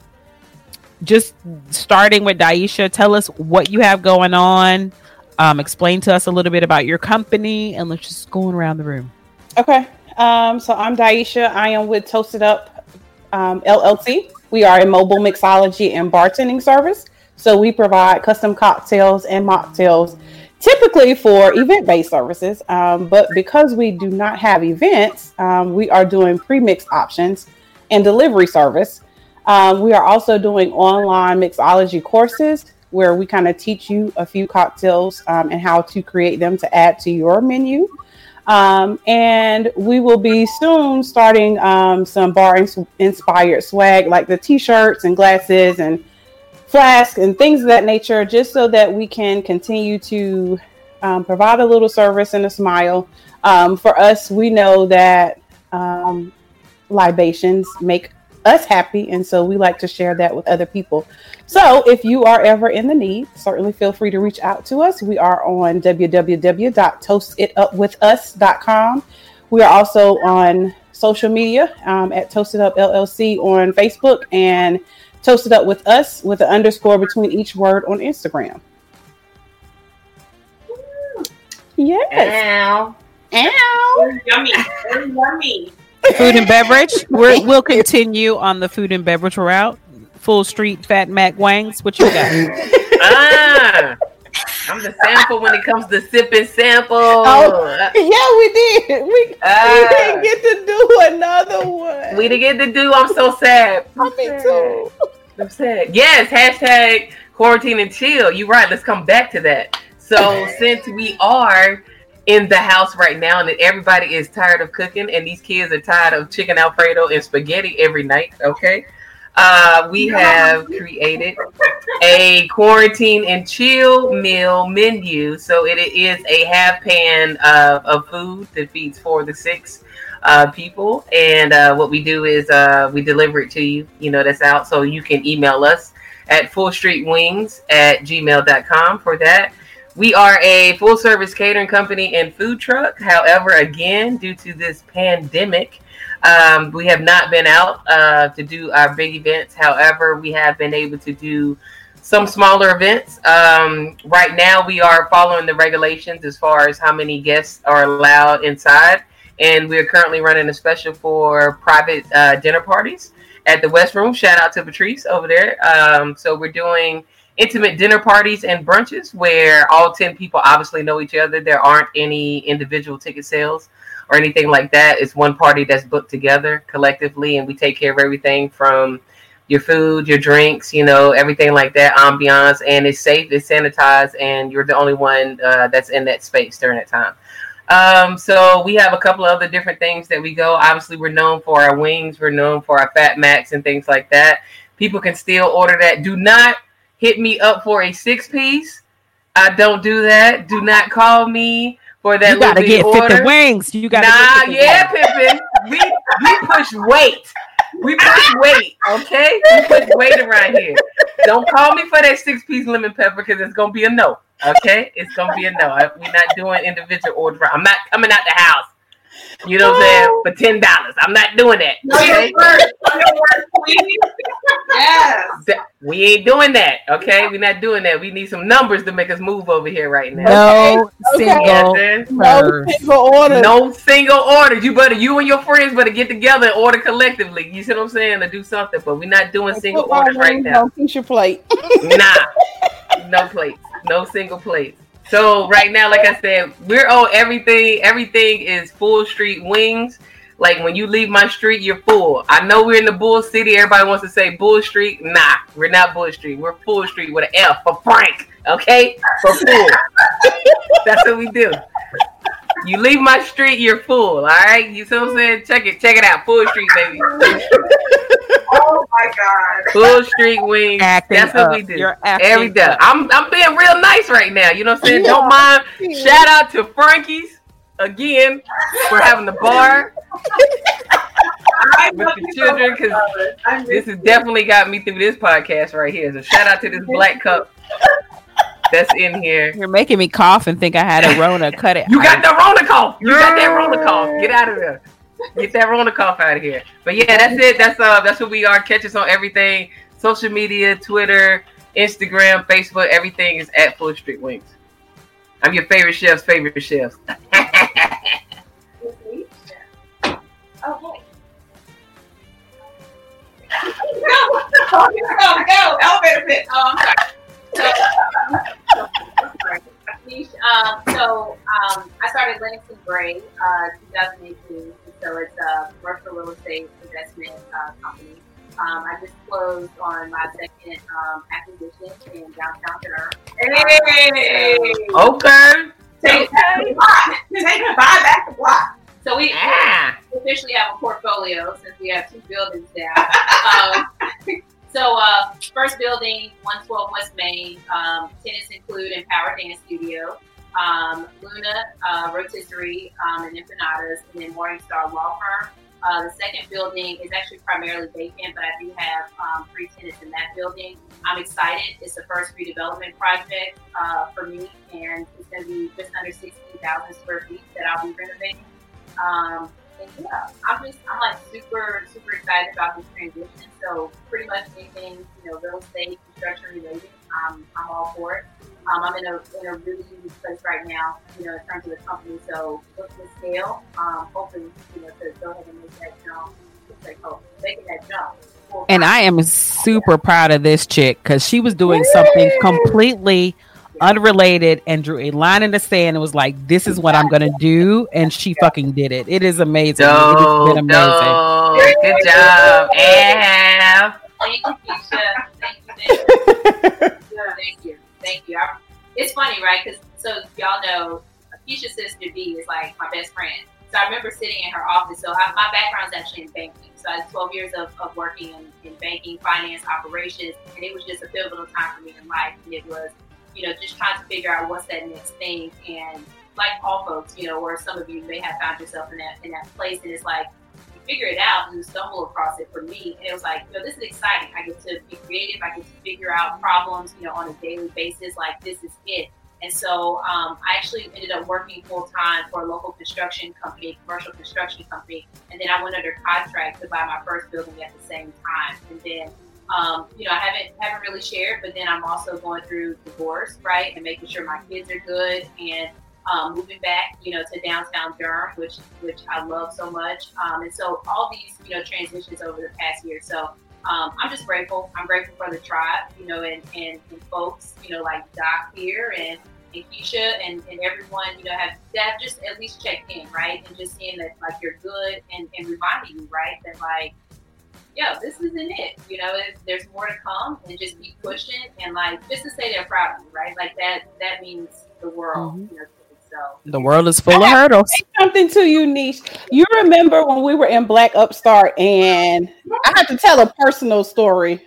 just starting with Daisha, tell us what you have going on. Um, explain to us a little bit about your company, and let's just go around the room. Okay. Um, so I'm Daisha. I am with Toast It Up um, LLC. We are a mobile mixology and bartending service. So we provide custom cocktails and mocktails, typically for event-based services. Um, but because we do not have events, um, we are doing pre-mix options and delivery service. Um, we are also doing online mixology courses where we kind of teach you a few cocktails um, and how to create them to add to your menu. Um, and we will be soon starting um, some bar ins- inspired swag like the t shirts and glasses and flasks and things of that nature, just so that we can continue to um, provide a little service and a smile. Um, for us, we know that um, libations make us happy, and so we like to share that with other people. So if you are ever in the need, certainly feel free to reach out to us. We are on www.toastitupwithus.com. We are also on social media um, at Toast It Up LLC on Facebook and Toast It Up with Us with an underscore between each word on Instagram. Yes. Ow. Ow. Yummy. Yummy. Food and beverage. We're, we'll [LAUGHS] continue on the food and beverage route. Full Street Fat Mac Wangs. What you got? [LAUGHS] Ah, I'm the sample when it comes to sipping sample. Oh. Yeah, we did. We, we Ah. didn't get to do another one. we didn't get to do. I'm so sad. [LAUGHS] I mean, too. I'm sad. Yes, hashtag quarantine and chill. You're right. Let's come back to that. So since we are in the house right now and that everybody is tired of cooking and these kids are tired of chicken alfredo and spaghetti every night, okay? Uh, we have created a quarantine and chill meal menu. So it is a half pan of, of food that feeds four to six uh, people. And uh, what we do is uh, we deliver it to you. You know, that's out. So you can email us at fullstreetwings at gmail.com for that. We are a full service catering company and food truck. However, again, due to this pandemic, um, we have not been out uh, to do our big events. However, we have been able to do some smaller events. Um, right now, we are following the regulations as far as how many guests are allowed inside, and we are currently running a special for private uh, dinner parties at the West Room. Shout out to Patrice over there. Um, so we're doing intimate dinner parties and brunches where all 10 people obviously know each other. There aren't any individual ticket sales or anything like that. It's one party that's booked together collectively, and we take care of everything from your food, your drinks, you know, everything like that, ambiance, and it's safe, it's sanitized, and you're the only one uh, that's in that space during that time. Um, so we have a couple of other different things that we go. Obviously, we're known for our wings, we're known for our fat max and things like that. People can still order that. Do not hit me up for a six piece. I don't do that. Do not call me for that. You gotta get order. 50 wings. You gotta Nah, yeah, Pippin. We we push weight. We push weight, okay? We push weight around here. Don't call me for that six piece lemon pepper because it's gonna be a no. Okay, it's gonna be a no. We're not doing individual order. I'm not coming out the house. You know what I'm saying? For ten dollars, I'm not doing that. Know your Okay, worth. Know your worth, please. [LAUGHS] Yes. We ain't doing that. Okay, we're not doing that. We need some numbers to make us move over here right now. No Okay. single Yes. No single order. No single orders. You better, you and your friends better get together and order collectively. You see what I'm saying? To do something, but we're not doing single Put orders right now. On Keisha plate. Nah, [LAUGHS] no plates, no single plates. So right now, like I said, we're on everything. Everything is full street wings. Like when you leave my street, you're full. I know we're in the Bull City. Everybody wants to say Bull Street. Nah, we're not Bull Street. We're Full Street with an F for Frank. Okay, for full. [LAUGHS] That's what we do. You leave my street, you're full. All right. You see what I'm saying? Check it. Check it out. Full Street, baby. [LAUGHS] Oh my God. Full Street wings. Acting That's what up. we do. You're Every day. up. I'm I'm being real nice right now. You know what I'm saying? Don't mind. Shout out to Frankie's again for having the bar with the children because Robert. This has you. definitely got me through this podcast right here. So shout out to this black cup that's in here. You're making me cough and think I had a Rona. [LAUGHS] Cut it. You got the Rona cough. You got that Rona cough. Get out of there. Get that Rona cough out of here. But yeah, that's it. That's uh that's what we are. Catch us on everything. Social media, Twitter, Instagram, Facebook, everything is at Full Street Wings. I'm your favorite chef's favorite chef. [LAUGHS] Oh, [LAUGHS] hey. Go, go, go. Elevator pitch. Oh, I'm sorry. So, I'm sorry. Niche, um, so um, I started Livingston Gray, uh, 2018. So it's a commercial real estate investment uh, company. Um, I just closed on my second um, acquisition in downtown Kenner. Hey. Okay. Take back the block. Take buy back the block. So we Ah. officially have a portfolio since we have two buildings now. So, uh, first building, 112 West Main. Um, tenants include Empower Dance Studio, um, Luna uh, Rotisserie, um, and Empanadas, and then Morningstar Law Firm. Uh, the second building is actually primarily vacant, but I do have um, three tenants in that building. I'm excited. It's the first redevelopment project uh, for me, and it's going to be just under 16,000 square feet that I'll be renovating. Um, and yeah, I'm just I'm like super super excited about this transition. So pretty much anything you know real estate construction related, um, I'm all for it. Um, I'm in a in a really unique place right now, you know, in terms of the company. So looking to scale, um, hoping you know to go ahead and make that jump. It's like oh, making that jump. And. I am super proud of this chick because she was doing something completely unrelated and drew a line in the sand and was like, "This is what I'm gonna do," and she fucking did it. It is amazing. it has been amazing. dope. Good job. And Thank you, Keisha. Thank you, thank you. [LAUGHS] Thank you. I, it's funny, right? Because so y'all know, Keisha's sister B is like my best friend. So I remember sitting in her office. So I, my background is actually in banking. So I had 12 years of, of working in, in banking, finance, operations, and it was just a pivotal time for me in life. And it was, you know, just trying to figure out what's that next thing. And like all folks, you know, or some of you may have found yourself in that in that place, and it's like you figure it out and you stumble across it for me. And it was like, you know, this is exciting. I get to be creative. I get to figure out problems, you know, on a daily basis. Like this is it. And so um, I actually ended up working full time for a local construction company, commercial construction company. And then I went under contract to buy my first building at the same time. And then um, you know, I haven't haven't really shared, but then I'm also going through divorce, right, and making sure my kids are good and um, moving back, you know, to downtown Durham, which which I love so much. Um, and so all these, you know, transitions over the past year. So um, I'm just grateful. I'm grateful for the tribe, you know, and, and, and folks, you know, like Doc here and, and Keisha and, and everyone, you know, have that just at least checked in, right? And just seeing that like you're good and, and reminding you, right, that like, yo, this isn't it. You know, there's more to come and just keep pushing and like just to say they're proud of you, right? Like that that means the world, mm-hmm. you know, so the world is full of hurdles. Something to you, Niche. You remember when we were in Black Upstart, and I had to tell a personal story.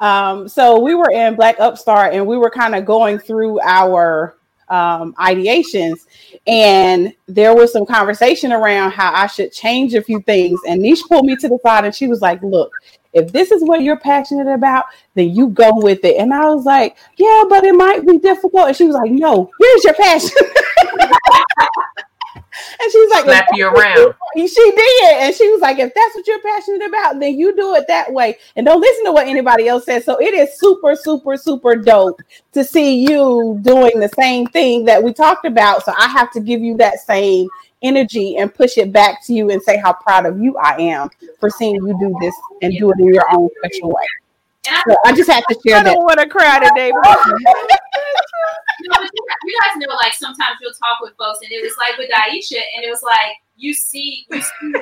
Um, so we were in Black Upstart, and we were kind of going through our um, ideations, and there was some conversation around how I should change a few things. And Niche pulled me to the side, and she was like, "Look, if this is what you're passionate about, then you go with it. And I was like, yeah, but it might be difficult. And she was like, no, here's your passion. [LAUGHS] and she's like, slap you around. She did, and she was like, if that's what you're passionate about, then you do it that way, and don't listen to what anybody else says. So it is super, super, super dope to see you doing the same thing that we talked about. So I have to give you that same energy and push it back to you and say how proud of you I am for seeing you do this and do it in your own special way. So I just had to share that. I don't want to cry today. [LAUGHS] you, know, you guys know, like sometimes you'll talk with folks, and it was like with Daisha, and it was like you see, you see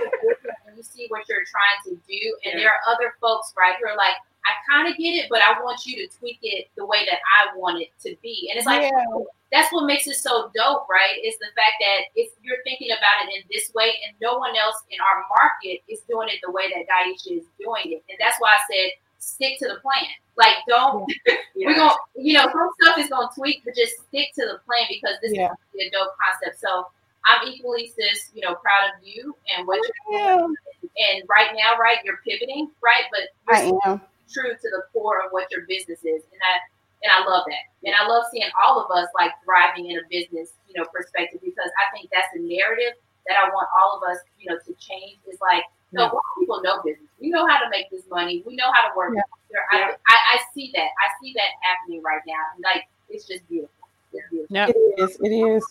and you see what you're trying to do, and there are other folks, right, who are like, I kind of get it, but I want you to tweak it the way that I want it to be. And it's like, yeah. that's what makes it so dope, right? Is the fact that if you're thinking about it in this way and no one else in our market is doing it the way that Daisha is doing it. And that's why I said, stick to the plan. Like, don't, yeah. [LAUGHS] we're to, you know, some stuff is going to tweak, but just stick to the plan because this yeah. is a dope concept. So I'm equally, sis, you know, proud of you and what you're doing. And right now, right, you're pivoting, right? But I am true to the core of what your business is. And I and I love that. And I love seeing all of us like thriving in a business, you know, perspective because I think that's the narrative that I want all of us, you know, to change. Is like, no, yeah. people know business. We know how to make this money. We know how to work. Yeah. I, I, I see that. I see that happening right now. Like, it's just beautiful. It's beautiful. Yeah. It is. It is.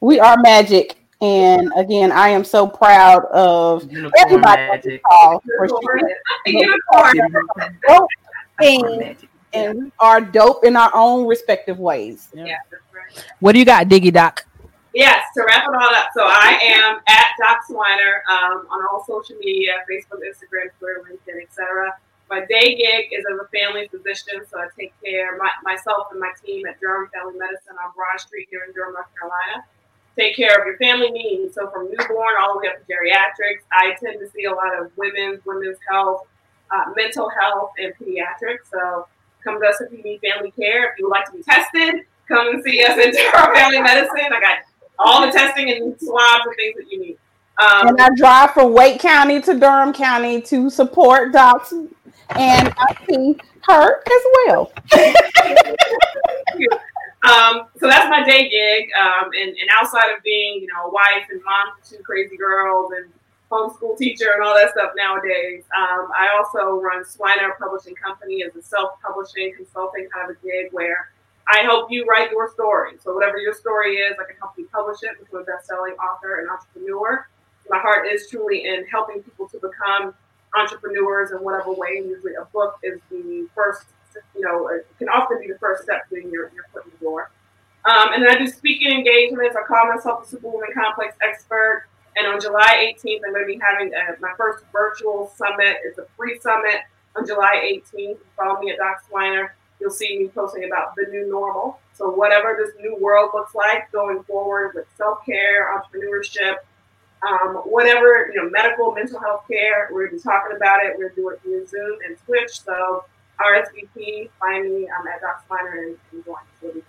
We are magic. And again, I am so proud of Unicorn everybody for sharing and we are dope in our own respective ways. Yeah. What do you got, Diggy Doc? Yes, to wrap it all up. So I am at Doc Swiner um, on all social media, Facebook, Instagram, Twitter, LinkedIn, etc. My day gig is as a family physician, so I take care my, myself and my team at Durham Family Medicine on Broad Street here in Durham, North Carolina take care of your family needs. So from newborn all the way up to geriatrics, I tend to see a lot of women's, women's health, uh, mental health, and pediatrics. So come to us if you need family care. If you would like to be tested, come and see us in [LAUGHS] Durham family medicine. I got all the testing and swabs and things that you need. Um, and I drive from Wake County to Durham County to support docs, and I see her as well. [LAUGHS] Um, so that's my day gig. Um, and, and outside of being, you know, a wife and mom to two crazy girls and homeschool teacher and all that stuff nowadays, um, I also run Swiner Publishing Company as a self-publishing consulting kind of a gig where I help you write your story. So whatever your story is, I can help you publish it into a best-selling author and entrepreneur. My heart is truly in helping people to become entrepreneurs in whatever way. Usually, a book is the first you know, it can often be the first step to your, your foot in the door. Um, and then I do speaking engagements. I call myself the Superwoman Complex expert. And on July 18th, I'm going to be having a, my first virtual summit. It's a free summit on July 18th. Follow me at Doc Swiner. You'll see me posting about the new normal. So whatever this new world looks like going forward with self-care, entrepreneurship, um, whatever, you know, medical, mental health care, we're going to be talking about it. We're doing it via Zoom and Twitch. So RSVP, find me I'm at Doc Swiner and, and join.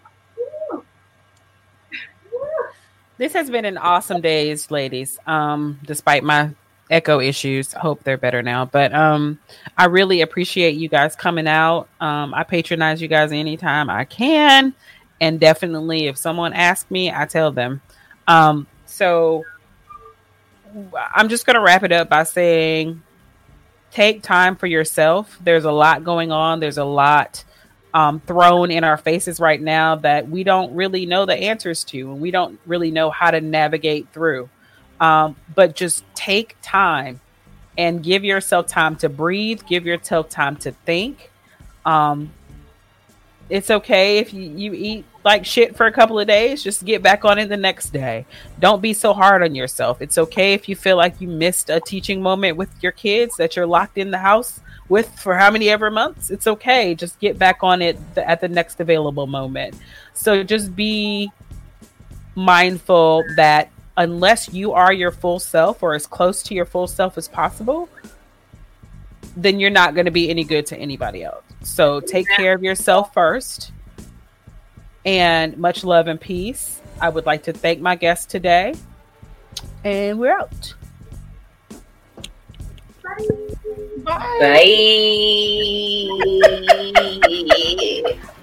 This has been an awesome days, ladies. Um, despite my echo issues, hope they're better now. But um, I really appreciate you guys coming out. Um, I patronize you guys anytime I can, and definitely if someone asks me, I tell them. Um, so I'm just gonna wrap it up by saying take time for yourself. There's a lot going on. There's a lot um, thrown in our faces right now that we don't really know the answers to, and we don't really know how to navigate through. Um, but just take time and give yourself time to breathe. Give yourself time to think. Um, it's okay if you, you eat like shit for a couple of days, just get back on it the next day. Don't be so hard on yourself. It's okay if you feel like you missed a teaching moment with your kids that you're locked in the house with for how many ever months. It's okay. Just get back on it th- at the next available moment. So just be mindful that unless you are your full self or as close to your full self as possible, then you're not going to be any good to anybody else. So take care of yourself first. And much love and peace. I would like to thank my guest today. And we're out. Bye. Bye. [LAUGHS]